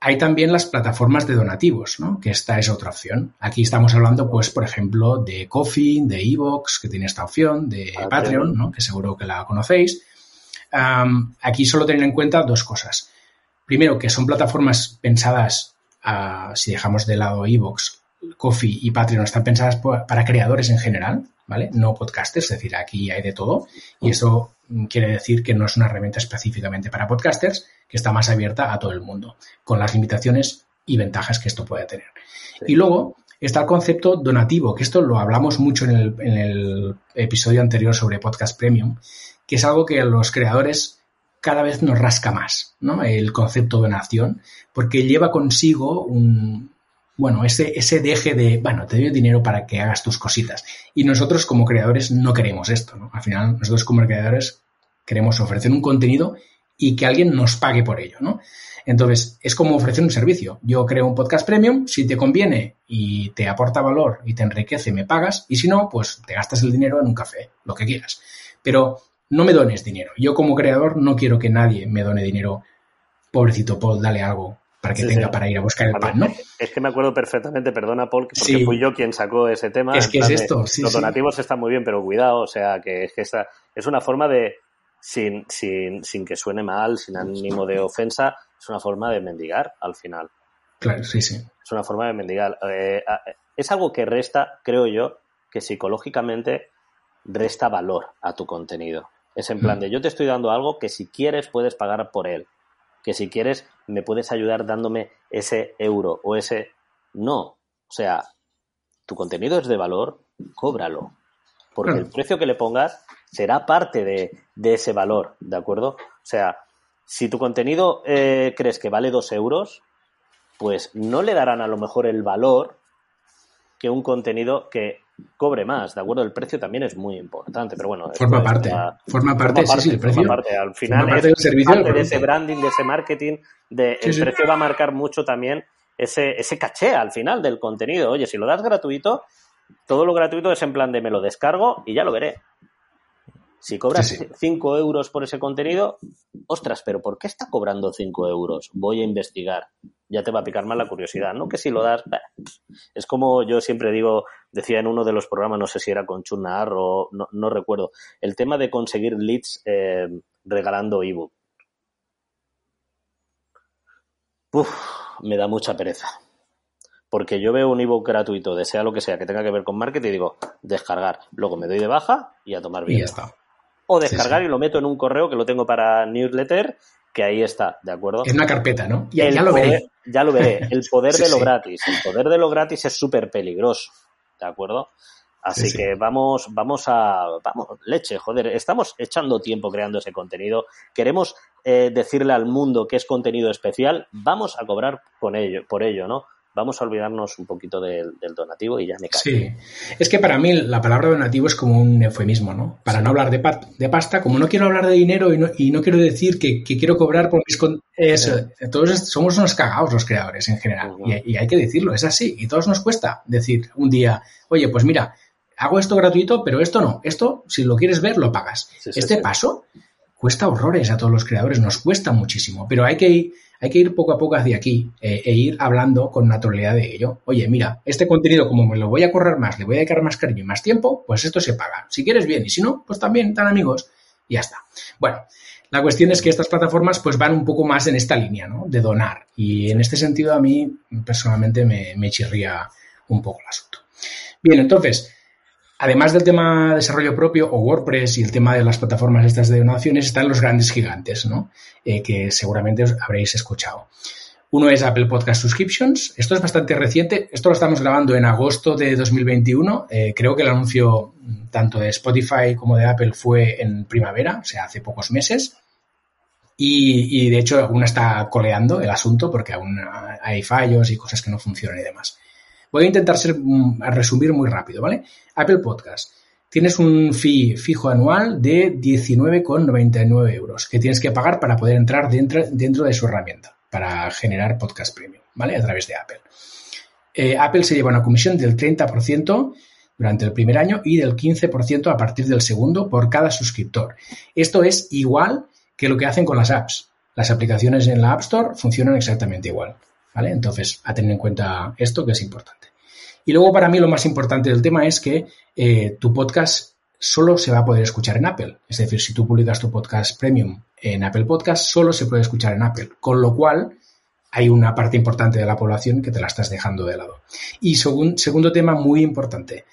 hay también las plataformas de donativos, ¿no? Que esta es otra opción. Aquí estamos hablando, pues, por ejemplo, de Coffee, de Evox, que tiene esta opción, de Patreon. Patreon, ¿no? Que seguro que la conocéis. Um, aquí solo tener en cuenta dos cosas. Primero, que son plataformas pensadas, uh, si dejamos de lado Evox, Coffee y Patreon están pensadas para creadores en general, ¿vale? No podcasters, es decir, aquí hay de todo. Y eso quiere decir que no es una herramienta específicamente para podcasters, que está más abierta a todo el mundo, con las limitaciones y ventajas que esto puede tener. Sí. Y luego está el concepto donativo, que esto lo hablamos mucho en el, en el episodio anterior sobre Podcast Premium, que es algo que a los creadores cada vez nos rasca más, ¿no? El concepto donación, porque lleva consigo un, bueno, ese, ese deje de, bueno, te doy dinero para que hagas tus cositas. Y nosotros como creadores no queremos esto, ¿no? Al final, nosotros como creadores queremos ofrecer un contenido y que alguien nos pague por ello, ¿no? Entonces, es como ofrecer un servicio. Yo creo un podcast premium, si te conviene y te aporta valor y te enriquece, me pagas, y si no, pues te gastas el dinero en un café, lo que quieras. Pero no me dones dinero. Yo como creador no quiero que nadie me done dinero. Pobrecito Paul, dale algo para que sí, tenga sí. para ir a buscar el pan, ¿no? Es que me acuerdo perfectamente, perdona Paul, porque sí. fui yo quien sacó ese tema. Es que es esto, Los donativos están muy bien, pero cuidado, o sea, que es que esta es una forma de, sin, sin, sin que suene mal, sin ánimo de ofensa, es una forma de mendigar al final. Claro, sí, sí. Es una forma de mendigar. Eh, es algo que resta, creo yo, que psicológicamente resta valor a tu contenido. Es en plan mm. de yo te estoy dando algo que si quieres puedes pagar por él. Que si quieres me puedes ayudar dándome ese euro o ese... No. O sea, tu contenido es de valor, cóbralo. Porque el precio que le pongas será parte de, ese valor, ¿de acuerdo? O sea, si tu contenido eh, crees que vale dos euros, pues no le darán a lo mejor el valor que un contenido que cobre más, ¿de acuerdo? El precio también es muy importante, pero bueno. Forma parte, forma parte, sí, sí, el precio. Parte. Al final, parte servicio de ese branding, de ese marketing, de, el precio va a marcar mucho también ese, ese caché al final del contenido. Oye, si lo das gratuito, todo lo gratuito es en plan de me lo descargo y ya lo veré. Si cobras 5 euros por ese contenido, ostras, pero ¿por qué está cobrando 5 euros? Voy a investigar. Ya te va a picar más la curiosidad, ¿no? Que si lo das, es como yo siempre digo, decía en uno de los programas, no sé si era con Chunar o no, recuerdo, el tema de conseguir leads eh, regalando ebook. Uf, me da mucha pereza. Porque yo veo un ebook gratuito, de sea lo que sea, que tenga que ver con marketing, y digo, descargar. Luego me doy de baja y a tomar bien. Y ya está o descargar y lo meto en un correo que lo tengo para newsletter, que ahí está, ¿de acuerdo? En una carpeta, ¿no? Ya, ya lo veré. Ya lo veré. El poder de lo gratis. El poder de lo gratis es súper peligroso, ¿de acuerdo? Así que vamos, vamos a, vamos, leche, joder, estamos echando tiempo creando ese contenido. Queremos eh, decirle al mundo que es contenido especial, vamos a cobrar con ello, por ello, ¿no? Vamos a olvidarnos un poquito del, donativo y ya me cae. Sí, es que para mí la palabra donativo es como un eufemismo, ¿no? Para no hablar de, de, pasta, como no quiero hablar de dinero y no, y no quiero decir que, quiero cobrar por mis... Eso, todos somos unos cagados los creadores en general y, hay que decirlo, es así. Y todos nos cuesta decir un día, oye, pues mira, hago esto gratuito, pero esto no. Esto, si lo quieres ver, lo pagas. este paso cuesta horrores a todos los creadores, nos cuesta muchísimo, pero hay que ir hay que ir poco a poco hacia aquí eh, e ir hablando con naturalidad de ello. Oye, mira, este contenido, como me lo voy a correr más, le voy a dedicar más cariño y más tiempo, pues esto se paga. Si quieres bien y si no, pues también, tan amigos, y ya está. Bueno, la cuestión es que estas plataformas pues van un poco más en esta línea, ¿no? De donar. Y en este sentido a mí personalmente me, me chirría un poco el asunto. Bien, entonces, Además del tema de desarrollo propio o WordPress y el tema de las plataformas estas de donaciones, están los grandes gigantes, ¿no? Eh, que seguramente habréis escuchado. Uno es Apple Podcast Subscriptions. Esto es bastante reciente. Esto lo estamos grabando en agosto de 2021. Eh, creo que el anuncio tanto de Spotify como de Apple fue en primavera, o sea, hace pocos meses. Y, y de hecho, aún está coleando el asunto porque aún hay fallos y cosas que no funcionan y demás. Voy a intentar ser, mm, a resumir muy rápido, ¿vale? Apple Podcast. Tienes un fee fijo anual de 19,99 euros que tienes que pagar para poder entrar dentro, dentro de su herramienta para generar podcast premium, ¿vale? A través de Apple. Eh, Apple se lleva una comisión del 30% durante el primer año y del 15% a partir del segundo por cada suscriptor. Esto es igual que lo que hacen con las apps. Las aplicaciones en la App Store funcionan exactamente igual. ¿Vale? Entonces, a tener en cuenta esto que es importante. Y luego para mí lo más importante del tema es que eh, tu podcast solo se va a poder escuchar en Apple. Es decir, si tú publicas tu podcast premium en Apple Podcast, solo se puede escuchar en Apple. Con lo cual, hay una parte importante de la población que te la estás dejando de lado. Y segundo tema muy importante.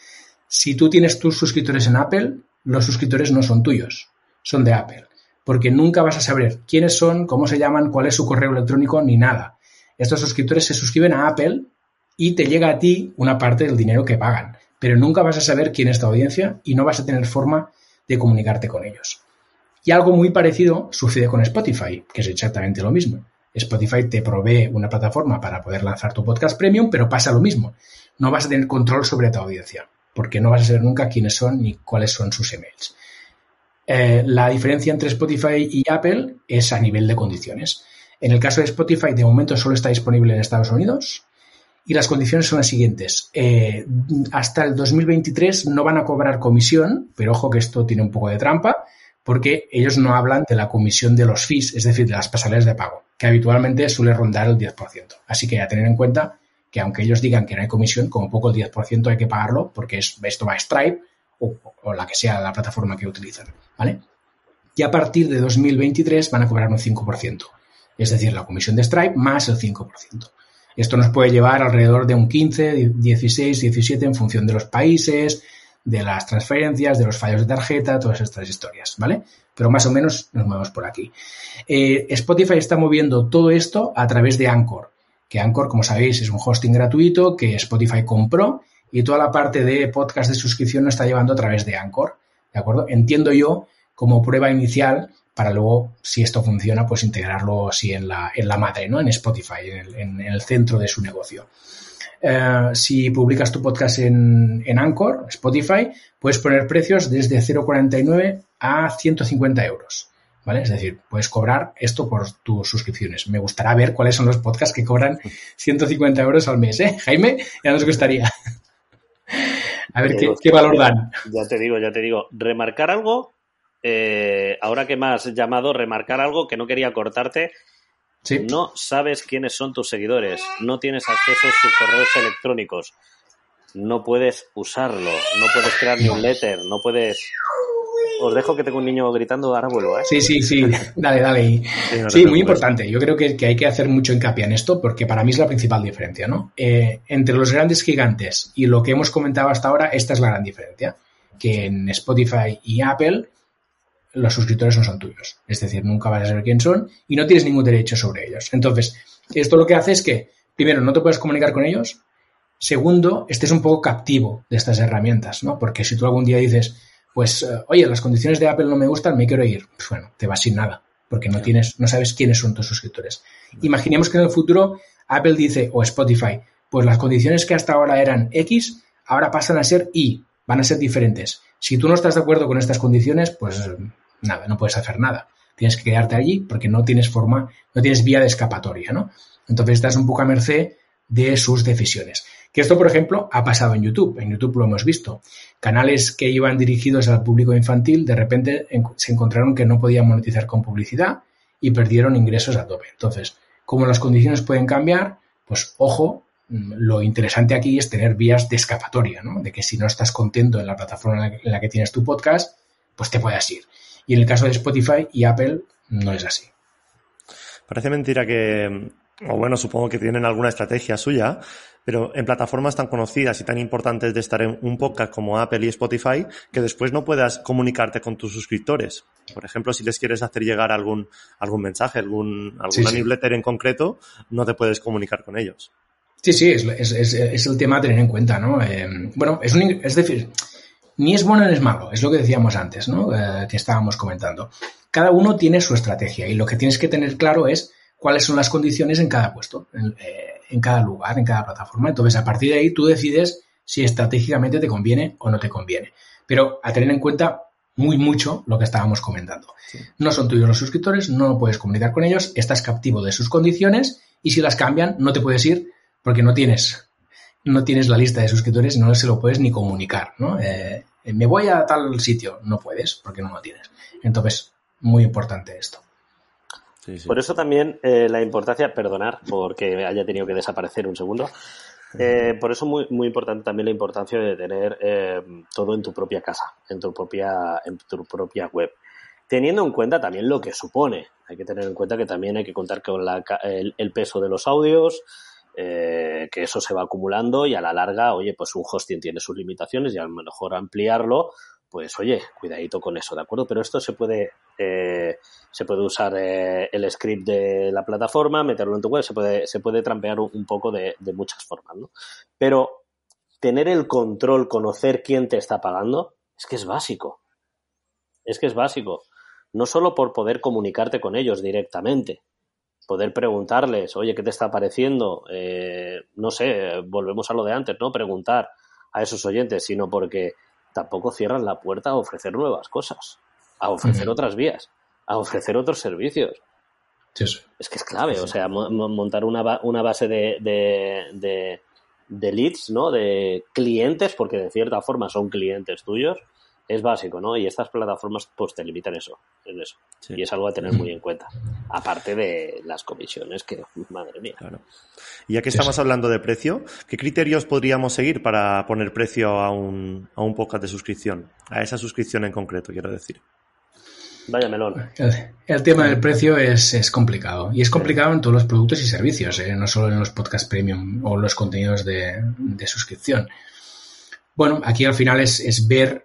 Si tú tienes tus suscriptores en Apple, los suscriptores no son tuyos, son de Apple. Porque nunca vas a saber quiénes son, cómo se llaman, cuál es su correo electrónico, ni nada estos suscriptores se suscriben a Apple y te llega a ti una parte del dinero que pagan, pero nunca vas a saber quién es tu audiencia y no vas a tener forma de comunicarte con ellos. Y algo muy parecido sucede con Spotify, que es exactamente lo mismo. Spotify te provee una plataforma para poder lanzar tu podcast premium, pero pasa lo mismo. No vas a tener control sobre tu audiencia, porque no vas a saber nunca quiénes son ni cuáles son sus emails. Eh, la diferencia entre Spotify y Apple es a nivel de condiciones. En el caso de Spotify, de momento solo está disponible en Estados Unidos y las condiciones son las siguientes. Eh, hasta el 2023 no van a cobrar comisión, pero ojo que esto tiene un poco de trampa, porque ellos no hablan de la comisión de los fees, es decir, de las pasarelas de pago, que habitualmente suele rondar el 10%. Así que a tener en cuenta que aunque ellos digan que no hay comisión, como poco el 10% hay que pagarlo, porque esto va a Stripe o, o, la que sea la plataforma que utilizan, ¿vale? Y a partir de 2023 van a cobrar un 5% es decir, la comisión de Stripe más el 5%. Esto nos puede llevar alrededor de un 15, 16, 17 en función de los países, de las transferencias, de los fallos de tarjeta, todas estas historias, ¿vale? Pero más o menos nos movemos por aquí. Eh, Spotify está moviendo todo esto a través de Anchor, que Anchor, como sabéis, es un hosting gratuito que Spotify compró y toda la parte de podcast de suscripción lo está llevando a través de Anchor, ¿de acuerdo? Entiendo yo como prueba inicial para luego, si esto funciona, pues integrarlo así en la, en la madre, ¿no? En Spotify, en el, centro de su negocio. Eh, si publicas tu podcast en, en, Anchor, Spotify, puedes poner precios desde 0,49 a 150 euros. ¿Vale? Es decir, puedes cobrar esto por tus suscripciones. Me gustará ver cuáles son los podcasts que cobran 150 euros al mes, ¿eh? Jaime, ya nos gustaría. A ver qué, qué valor dan. Ya te digo, ya te digo. Remarcar algo eh, ahora que me has llamado, remarcar algo que no quería cortarte. No sabes quiénes son tus seguidores, no tienes acceso a sus correos electrónicos, no puedes usarlo, no puedes crear newsletter, no puedes... Os dejo que tengo un niño gritando, ahora vuelvo, ¿eh? Sí, sí, sí, dale, dale. Sí, muy importante. Yo creo que, hay que hacer mucho hincapié en esto porque para mí es la principal diferencia, ¿no? Eh, entre los grandes gigantes y lo que hemos comentado hasta ahora, esta es la gran diferencia. Que en Spotify y Apple los suscriptores no son tuyos. Es decir, nunca vas a saber quién son y no tienes ningún derecho sobre ellos. Entonces, esto lo que hace es que, primero, no te puedes comunicar con ellos. Segundo, estés un poco captivo de estas herramientas, ¿no? Porque si tú algún día dices, pues, eh, oye, las condiciones de Apple no me gustan, me quiero ir. Pues bueno, te vas sin nada, porque no tienes, no sabes quiénes son tus suscriptores. Imaginemos que en el futuro Apple dice, o Spotify, pues las condiciones que hasta ahora eran X, ahora pasan a ser Y, van a ser diferentes. Si tú no estás de acuerdo con estas condiciones, pues nada, no puedes hacer nada. Tienes que quedarte allí porque no tienes forma, no tienes vía de escapatoria, ¿no? Entonces estás un poco a merced de sus decisiones. Que esto, por ejemplo, ha pasado en YouTube. En YouTube lo hemos visto. Canales que iban dirigidos al público infantil, de repente se encontraron que no podían monetizar con publicidad y perdieron ingresos a tope. Entonces, como las condiciones pueden cambiar, pues ojo, lo interesante aquí es tener vías de escapatoria, ¿no? De que si no estás contento en la plataforma en la que tienes tu podcast, pues te puedas ir. Y en el caso de Spotify y Apple no es así. Parece mentira que, o bueno, supongo que tienen alguna estrategia suya, pero en plataformas tan conocidas y tan importantes de estar en un podcast como Apple y Spotify, que después no puedas comunicarte con tus suscriptores. Por ejemplo, si les quieres hacer llegar algún, algún mensaje, algún, alguna newsletter en concreto, no te puedes comunicar con ellos. Sí, sí, es, es, es, el tema a tener en cuenta, ¿no? Eh, bueno, es, un, es decir, ni es bueno ni es malo, es lo que decíamos antes, ¿no? Eh, que estábamos comentando. Cada uno tiene su estrategia y lo que tienes que tener claro es cuáles son las condiciones en cada puesto, en, eh, en cada lugar, en cada plataforma. Entonces, a partir de ahí, tú decides si estratégicamente te conviene o no te conviene. Pero a tener en cuenta muy mucho lo que estábamos comentando. No son tuyos los suscriptores, no puedes comunicar con ellos, estás captivo de sus condiciones y si las cambian, no te puedes ir porque no tienes no tienes la lista de suscriptores y no se lo puedes ni comunicar, ¿no? Eh, me voy a tal sitio, no puedes porque no lo tienes. Entonces, muy importante esto. Por eso también eh, la importancia, perdonar porque haya tenido que desaparecer un segundo, eh, por eso muy, muy importante también la importancia de tener todo en tu propia casa, en tu propia, en tu propia web. Teniendo en cuenta también lo que supone. Hay que tener en cuenta que también hay que contar con la, el peso de los audios, eh, que eso se va acumulando y a la larga, oye, pues un hosting tiene sus limitaciones y a lo mejor ampliarlo, pues oye, cuidadito con eso, ¿de acuerdo? Pero esto se puede, eh, se puede usar eh, el script de la plataforma, meterlo en tu web, se puede, se puede trampear un, poco de, de, muchas formas, ¿no? Pero tener el control, conocer quién te está pagando, es que es básico. Es que es básico. No solo por poder comunicarte con ellos directamente, poder preguntarles, oye, ¿qué te está pareciendo? Eh, no sé, volvemos a lo de antes, ¿no? Preguntar a esos oyentes, sino porque tampoco cierran la puerta a ofrecer nuevas cosas, a ofrecer otras vías, a ofrecer otros servicios. Es que es clave, o sea, montar una, una base de, de, de, leads, ¿no? De clientes, porque de cierta forma son clientes tuyos, es básico, ¿no? Y estas plataformas pues te limitan eso, en eso. Y es algo a tener muy en cuenta. Aparte de las comisiones, que madre mía. Claro. Y ya que estamos hablando de precio, ¿qué criterios podríamos seguir para poner precio a un, a un podcast de suscripción? A esa suscripción en concreto, quiero decir. Vaya melón. El, tema del precio es, complicado. Y es complicado en todos los productos y servicios, ¿eh? no solo en los podcast premium o los contenidos de, suscripción. Bueno, aquí al final es, ver mm,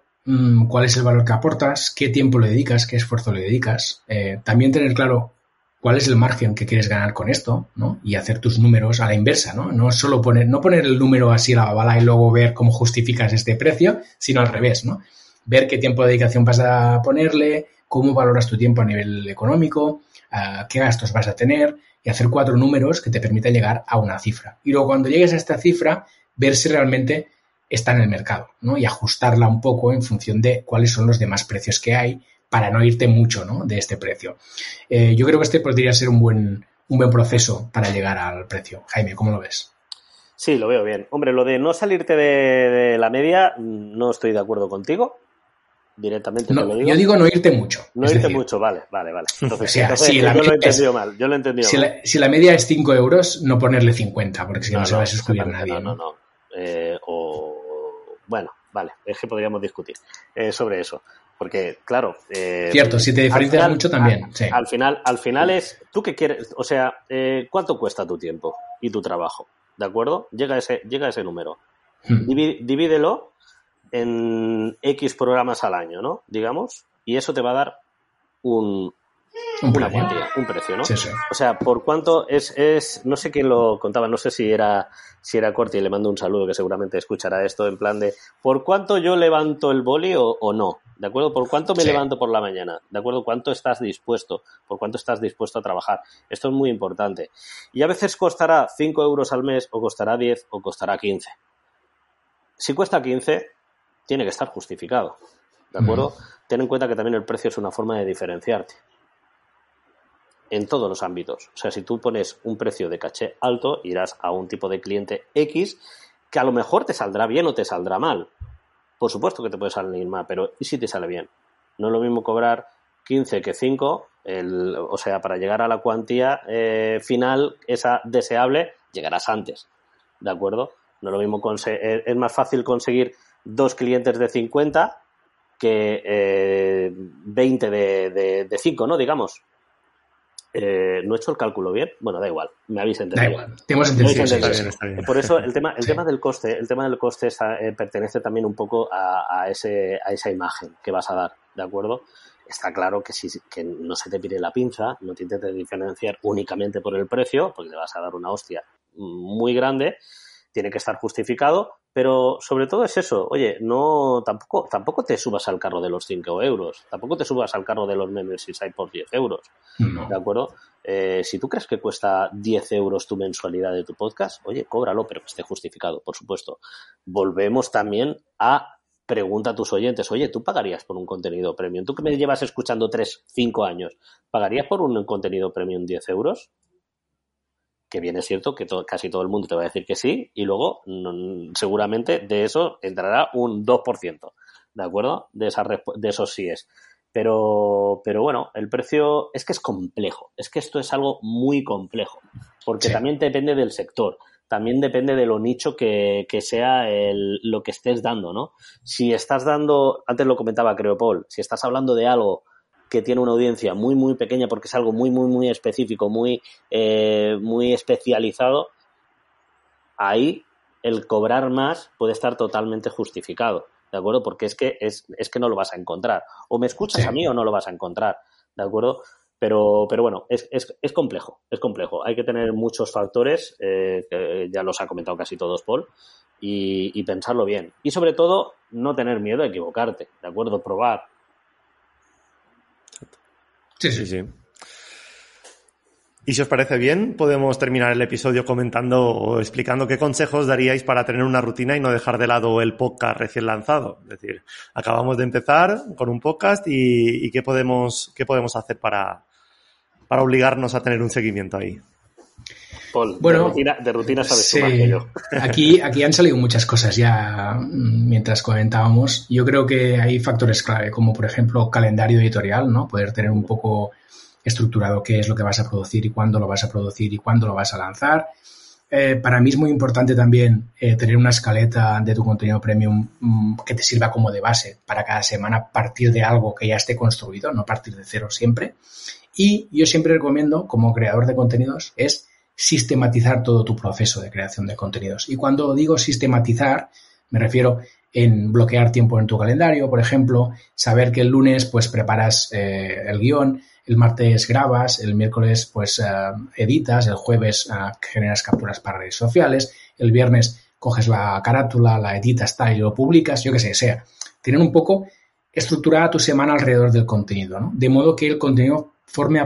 cuál es el valor que aportas, qué tiempo le dedicas, qué esfuerzo le dedicas. Eh, también tener claro cuál es el margen que quieres ganar con esto, ¿no? Y hacer tus números a la inversa, ¿no? No solo poner, no poner el número así a la bala y luego ver cómo justificas este precio, sino al revés, ¿no? Ver qué tiempo de dedicación vas a ponerle, cómo valoras tu tiempo a nivel económico, qué gastos vas a tener y hacer cuatro números que te permitan llegar a una cifra. Y luego cuando llegues a esta cifra, ver si realmente está en el mercado, ¿no? Y ajustarla un poco en función de cuáles son los demás precios que hay para no irte mucho ¿no? de este precio. Eh, yo creo que este podría ser un buen, un buen proceso para llegar al precio. Jaime, ¿cómo lo ves? Sí, lo veo bien. Hombre, lo de no salirte de, la media, no estoy de acuerdo contigo. Directamente no, Yo digo no irte mucho. No irte mucho, vale, vale, vale. Entonces, yo lo he entendido mal. Yo lo he entendido si, mal. La, si la media es 5 euros, no ponerle 50, porque si no, se va a suscribir nadie. No, no, no. Eh, o, bueno, vale, es que podríamos discutir eh, sobre eso. Porque, claro. Eh, Cierto, si te diferencias mucho también. Al, final, al final es. ¿Tú qué quieres? O sea, eh, ¿cuánto cuesta tu tiempo y tu trabajo? ¿De acuerdo? Llega ese, llega ese número. Hmm. Divídelo en X programas al año, ¿no? Digamos. Y eso te va a dar un, un precio. un precio, ¿no? O sea, por cuánto es, es, no sé quién lo contaba, no sé si era, si era Corti, le mando un saludo que seguramente escuchará esto en plan de, ¿por cuánto yo levanto el boli o, no? ¿De acuerdo? ¿Por cuánto me levanto por la mañana? ¿De acuerdo? ¿Cuánto estás dispuesto? ¿Por cuánto estás dispuesto a trabajar? Esto es muy importante. Y a veces costará 5 euros al mes, o costará 10, o costará 15. Si cuesta 15, tiene que estar justificado. ¿De acuerdo? Ten en cuenta que también el precio es una forma de diferenciarte en todos los ámbitos. O sea, si tú pones un precio de caché alto, irás a un tipo de cliente X que a lo mejor te saldrá bien o te saldrá mal. Por supuesto que te puede salir mal, pero ¿y si te sale bien? No es lo mismo cobrar 15 que 5, o sea, para llegar a la cuantía eh, final, esa deseable, llegarás antes. ¿De acuerdo? No es lo mismo, eh, es más fácil conseguir dos clientes de 50 que eh, 20 de, de 5, ¿no? Digamos. Eh, ¿No he hecho el cálculo bien? Bueno, da igual, me habéis entendido. Da igual, te hemos entendido. Por eso el tema, el tema del coste, el tema del coste eh, pertenece también un poco a, ese, a esa imagen que vas a dar, ¿de acuerdo? Está claro que si que no se te pide la pinza, no te intentes diferenciar únicamente por el precio, porque le vas a dar una hostia muy grande, tiene que estar justificado, pero sobre todo es eso, oye, no tampoco, tampoco te subas al carro de los 5 euros, tampoco te subas al carro de los si hay por 10 euros, ¿de acuerdo? Eh, si tú crees que cuesta 10 euros tu mensualidad de tu podcast, oye, cóbralo, pero que esté justificado, por supuesto. Volvemos también a pregunta a tus oyentes, oye, ¿tú pagarías por un contenido premium? ¿Tú que me llevas escuchando 3, 5 años, ¿pagarías por un contenido premium 10 euros? Que bien es cierto que casi todo el mundo te va a decir que sí, y luego seguramente de eso entrará un 2%, ¿de acuerdo? De, esa, de esos síes. Pero, pero bueno, el precio es que es complejo, es que esto es algo muy complejo, porque también depende del sector, también depende de lo nicho que, que sea el, lo que estés dando, ¿no? Si estás dando, antes lo comentaba creo Paul, si estás hablando de algo que tiene una audiencia muy, muy pequeña porque es algo muy, muy, muy específico, muy, eh, muy especializado, ahí el cobrar más puede estar totalmente justificado, ¿de acuerdo? Porque es que, es, es que no lo vas a encontrar. O me escuchas a mí o no lo vas a encontrar, ¿de acuerdo? Pero, pero bueno, es, es, es complejo, es complejo. Hay que tener muchos factores, eh, que ya los ha comentado casi todos Paul, y, y pensarlo bien. Y sobre todo, no tener miedo a equivocarte, ¿de acuerdo? Probar, Sí, sí, sí. Y si os parece bien, podemos terminar el episodio comentando o explicando qué consejos daríais para tener una rutina y no dejar de lado el podcast recién lanzado. Es decir, acabamos de empezar con un podcast y, qué, podemos, qué podemos hacer para, para obligarnos a tener un seguimiento ahí. Paul, bueno, de rutina, sabes sí. que yo. Aquí, aquí han salido muchas cosas ya mm, mientras comentábamos. Yo creo que hay factores clave, como por ejemplo calendario editorial, ¿no? Poder tener un poco estructurado qué es lo que vas a producir y cuándo lo vas a producir y cuándo lo vas a lanzar. eh, para mí es muy importante también eh, tener una escaleta de tu contenido premium mm, que te sirva como de base para cada semana partir de algo que ya esté construido, no partir de cero siempre. Y yo siempre recomiendo, como creador de contenidos, es sistematizar todo tu proceso de creación de contenidos. Y cuando digo sistematizar, me refiero en bloquear tiempo en tu calendario, por ejemplo, saber que el lunes pues preparas eh, el guion, el martes grabas, el miércoles pues eh, editas, el jueves eh, generas capturas para redes sociales, el viernes coges la carátula, la editas tal y lo publicas, yo que sé, sea. Tienen un poco estructurada tu semana alrededor del contenido, ¿no? De modo que el contenido forme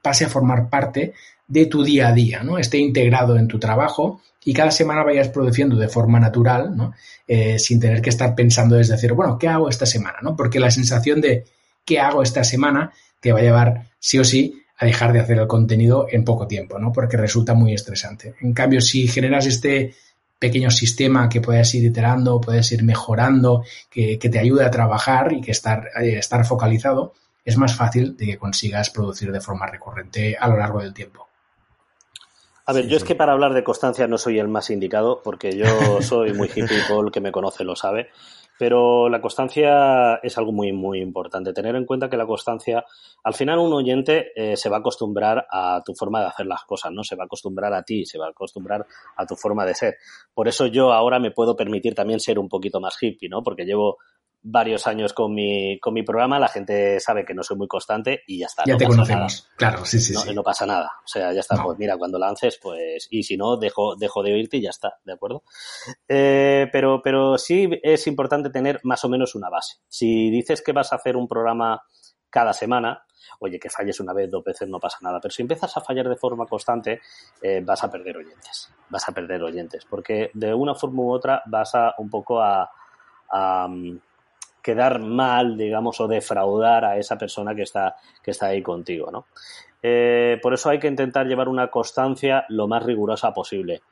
pase a formar parte de tu día a día, ¿no? Esté integrado en tu trabajo y cada semana vayas produciendo de forma natural, ¿no? Eh, sin tener que estar pensando desde cero, bueno, ¿qué hago esta semana? ¿no? Porque la sensación de ¿qué hago esta semana? te va a llevar sí o sí a dejar de hacer el contenido en poco tiempo, ¿no? Porque resulta muy estresante. En cambio, si generas este pequeño sistema que puedes ir iterando, puedes ir mejorando, que, te ayude a trabajar y que estar, eh, estar focalizado, es más fácil de que consigas producir de forma recurrente a lo largo del tiempo. A ver, yo es que para hablar de constancia no soy el más indicado, porque yo soy muy hippie, Paul, que me conoce lo sabe. Pero la constancia es algo muy, muy importante. Tener en cuenta que la constancia, al final un oyente eh, se va a acostumbrar a tu forma de hacer las cosas, ¿no? Se va a acostumbrar a ti, se va a acostumbrar a tu forma de ser. Por eso yo ahora me puedo permitir también ser un poquito más hippie, ¿no? Porque llevo varios años con mi, con mi programa, la gente sabe que no soy muy constante y ya está. Ya te conocemos, claro, sí, sí. No, sí. no pasa nada. O sea, ya está. Pues mira, cuando lances, pues, y si no, dejo, dejo de oírte y ya está, ¿de acuerdo? Eh, pero, pero sí es importante tener más o menos una base. Si dices que vas a hacer un programa cada semana, oye, que falles una vez, dos veces, no pasa nada. Pero si empiezas a fallar de forma constante, eh, vas a perder oyentes. Vas a perder oyentes. Porque de una forma u otra vas a un poco a, a quedar mal, digamos, o defraudar a esa persona que está, que está ahí contigo, ¿no? Eh, por eso hay que intentar llevar una constancia lo más rigurosa posible.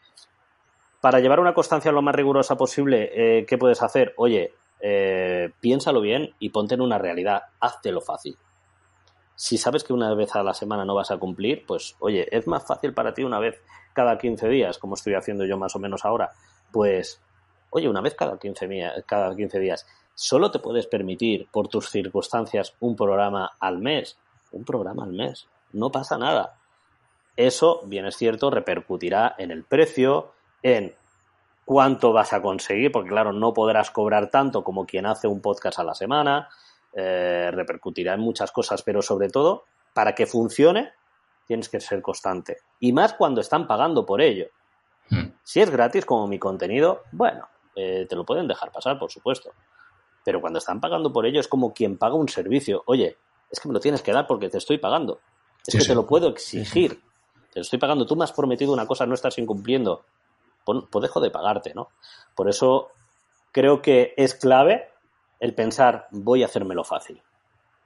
Para llevar una constancia lo más rigurosa posible, eh, ¿qué puedes hacer? Oye, eh, piénsalo bien y ponte en una realidad, lo fácil. Si sabes que una vez a la semana no vas a cumplir, pues oye, es más fácil para ti una vez cada 15 días, como estoy haciendo yo más o menos ahora, pues oye, una vez cada 15, cada 15 días solo te puedes permitir por tus circunstancias un programa al mes. Un programa al mes. No pasa nada. Eso, bien es cierto, repercutirá en el precio, en cuánto vas a conseguir, porque claro, no podrás cobrar tanto como quien hace un podcast a la semana, eh, repercutirá en muchas cosas, pero sobre todo, para que funcione, tienes que ser constante. Y más cuando están pagando por ello. Hmm. Si es gratis como mi contenido, bueno, eh, te lo pueden dejar pasar, por supuesto. Pero cuando están pagando por ello es como quien paga un servicio. Oye, es que me lo tienes que dar porque te estoy pagando. Es que te lo puedo exigir. Te lo estoy pagando. Tú me has prometido una cosa, no estás incumpliendo. Pues, pues dejo de pagarte, ¿no? Por eso creo que es clave el pensar, voy a hacérmelo fácil,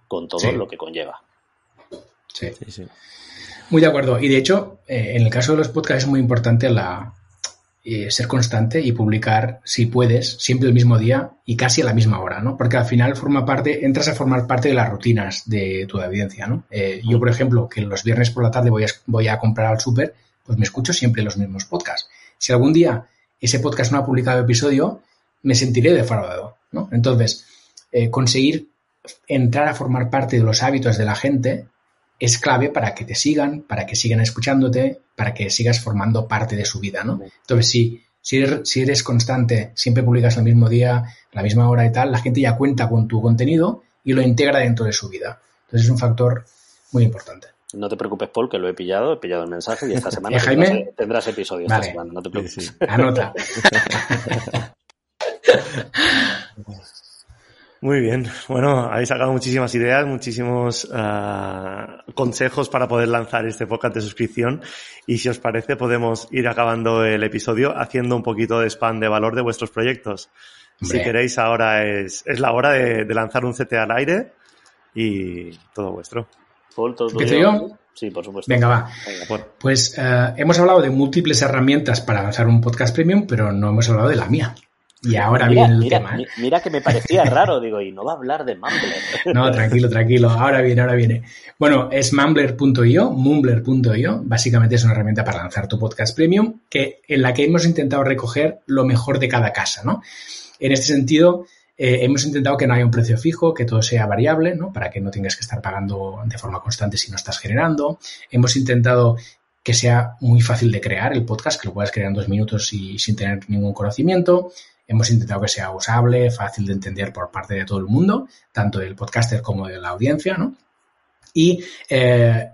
con todo lo que conlleva. Sí. sí, sí. Muy de acuerdo. Y de hecho, eh, en el caso de los podcasts es muy importante la, ser constante y publicar, si puedes, siempre el mismo día y casi a la misma hora, ¿no? Porque al final forma parte, entras a formar parte de las rutinas de tu audiencia, ¿no? Eh, yo, por ejemplo, que los viernes por la tarde voy a, voy a comprar al súper, pues me escucho siempre los mismos podcasts. Si algún día ese podcast no ha publicado episodio, me sentiré defraudado, ¿no? Entonces, eh, conseguir entrar a formar parte de los hábitos de la gente es clave para que te sigan, para que sigan escuchándote, para que sigas formando parte de su vida, ¿no? Entonces, si, si, eres, si eres constante, siempre publicas el mismo día, la misma hora y tal, la gente ya cuenta con tu contenido y lo integra dentro de su vida. Entonces, es un factor muy importante. No te preocupes, Paul, que lo he pillado, he pillado el mensaje y esta semana tendrás, tendrás, episodio. Esta semana, no te preocupes. Anota. Muy bien. Bueno, habéis sacado muchísimas ideas, muchísimos uh, consejos para poder lanzar este podcast de suscripción. Y si os parece, podemos ir acabando el episodio haciendo un poquito de spam de valor de vuestros proyectos. Si queréis, ahora es, es la hora de, de, lanzar un CT al aire y todo vuestro. ¿Empiezo yo? Sí, por supuesto. Venga, va. Venga, pues uh, hemos hablado de múltiples herramientas para lanzar un podcast premium, pero no hemos hablado de la mía. Y ahora viene el mira, tema. ¿eh? Mira que me parecía raro, digo, y no va a hablar de Mumbler. No, tranquilo, tranquilo. Ahora viene, ahora viene. Bueno, es mumbler.io, mumbler.io. Básicamente es una herramienta para lanzar tu podcast premium, que, en la que hemos intentado recoger lo mejor de cada casa, ¿no? En este sentido, eh, hemos intentado que no haya un precio fijo, que todo sea variable, ¿no? Para que no tengas que estar pagando de forma constante si no estás generando. Hemos intentado que sea muy fácil de crear el podcast, que lo puedas crear en dos minutos y sin tener ningún conocimiento. Hemos intentado que sea usable, fácil de entender por parte de todo el mundo, tanto del podcaster como de la audiencia, ¿no? Y eh,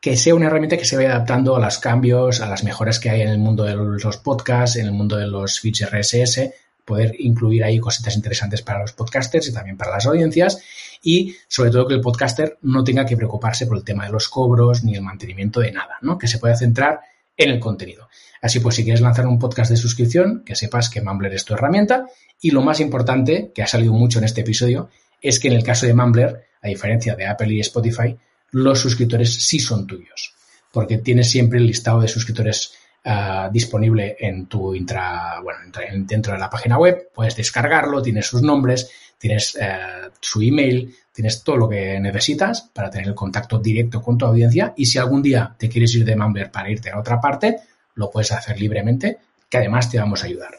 que sea una herramienta que se vaya adaptando a los cambios, a las mejoras que hay en el mundo de los podcasts, en el mundo de los feeds RSS, poder incluir ahí cositas interesantes para los podcasters y también para las audiencias y sobre todo que el podcaster no tenga que preocuparse por el tema de los cobros ni el mantenimiento de nada, ¿no? Que se pueda centrar en el contenido. Así pues, si quieres lanzar un podcast de suscripción, que sepas que Mumbler es tu herramienta y lo más importante, que ha salido mucho en este episodio, es que en el caso de Mumbler, a diferencia de Apple y Spotify, los suscriptores sí son tuyos, porque tienes siempre el listado de suscriptores uh, disponible en tu intra, bueno, dentro de la página web, puedes descargarlo, tienes sus nombres, tienes uh, su email, tienes todo lo que necesitas para tener el contacto directo con tu audiencia y si algún día te quieres ir de Mumbler para irte a otra parte, lo puedes hacer libremente, que además te vamos a ayudar.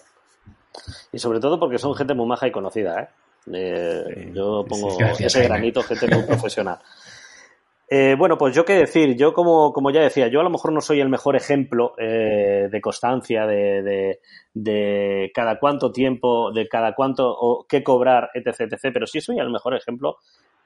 Y sobre todo porque son gente muy maja y conocida, ¿eh? eh yo pongo ese granito, gente muy profesional. Eh, bueno, pues yo qué decir, yo como, como, ya decía, yo a lo mejor no soy el mejor ejemplo eh, de constancia, de, de, de, cada cuánto tiempo, de cada cuánto o qué cobrar, etc, etc, pero sí soy el mejor ejemplo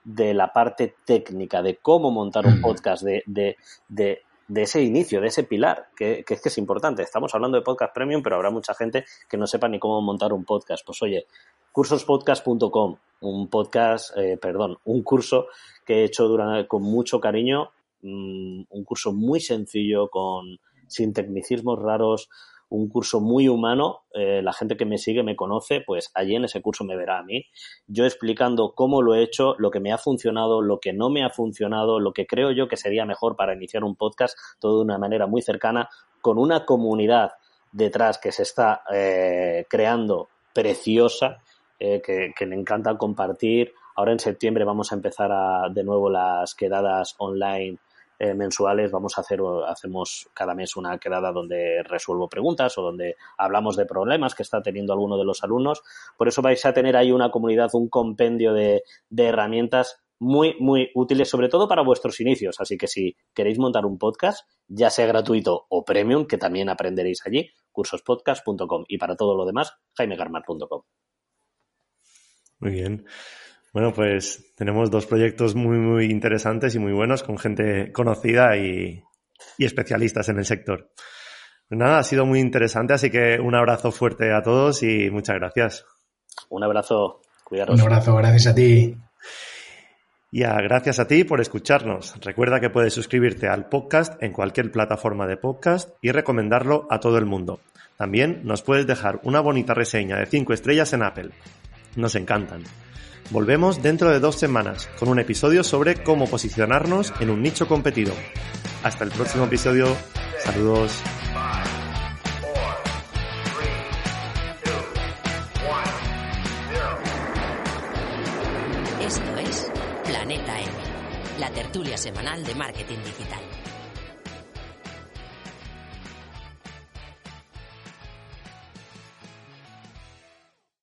de la parte técnica, de cómo montar un podcast, de, de, de, de ese inicio, de ese pilar, que, que, es que es importante. Estamos hablando de podcast premium, pero habrá mucha gente que no sepa ni cómo montar un podcast. Pues oye, cursospodcast.com, un podcast, eh, perdón, un curso que he hecho durante, con mucho cariño, mmm, un curso muy sencillo, con, sin tecnicismos raros, un curso muy humano, eh, la gente que me sigue me conoce, pues allí en ese curso me verá a mí, yo explicando cómo lo he hecho, lo que me ha funcionado, lo que no me ha funcionado, lo que creo yo que sería mejor para iniciar un podcast, todo de una manera muy cercana, con una comunidad detrás que se está eh, creando preciosa eh, que, que, me encanta compartir. Ahora en septiembre vamos a empezar a, de nuevo las quedadas online eh, mensuales. Vamos a hacer, hacemos cada mes una quedada donde resuelvo preguntas o donde hablamos de problemas que está teniendo alguno de los alumnos. Por eso vais a tener ahí una comunidad, un compendio de, de herramientas muy, muy útiles, sobre todo para vuestros inicios. Así que si queréis montar un podcast, ya sea gratuito o premium, que también aprenderéis allí, cursospodcast.com. Y para todo lo demás, jaimegarmar.com. Muy bien. Bueno, pues tenemos dos proyectos muy, muy interesantes y muy buenos con gente conocida y, y especialistas en el sector. Pues nada, ha sido muy interesante, así que un abrazo fuerte a todos y muchas gracias. Un abrazo, cuidaros. Un abrazo, gracias a ti. Y a, gracias a ti por escucharnos. Recuerda que puedes suscribirte al podcast en cualquier plataforma de podcast y recomendarlo a todo el mundo. También nos puedes dejar una bonita reseña de 5 estrellas en Apple nos encantan. Volvemos dentro de dos semanas con un episodio sobre cómo posicionarnos en un nicho competido. Hasta el próximo episodio. Saludos. Esto es Planeta M, la tertulia semanal de marketing digital.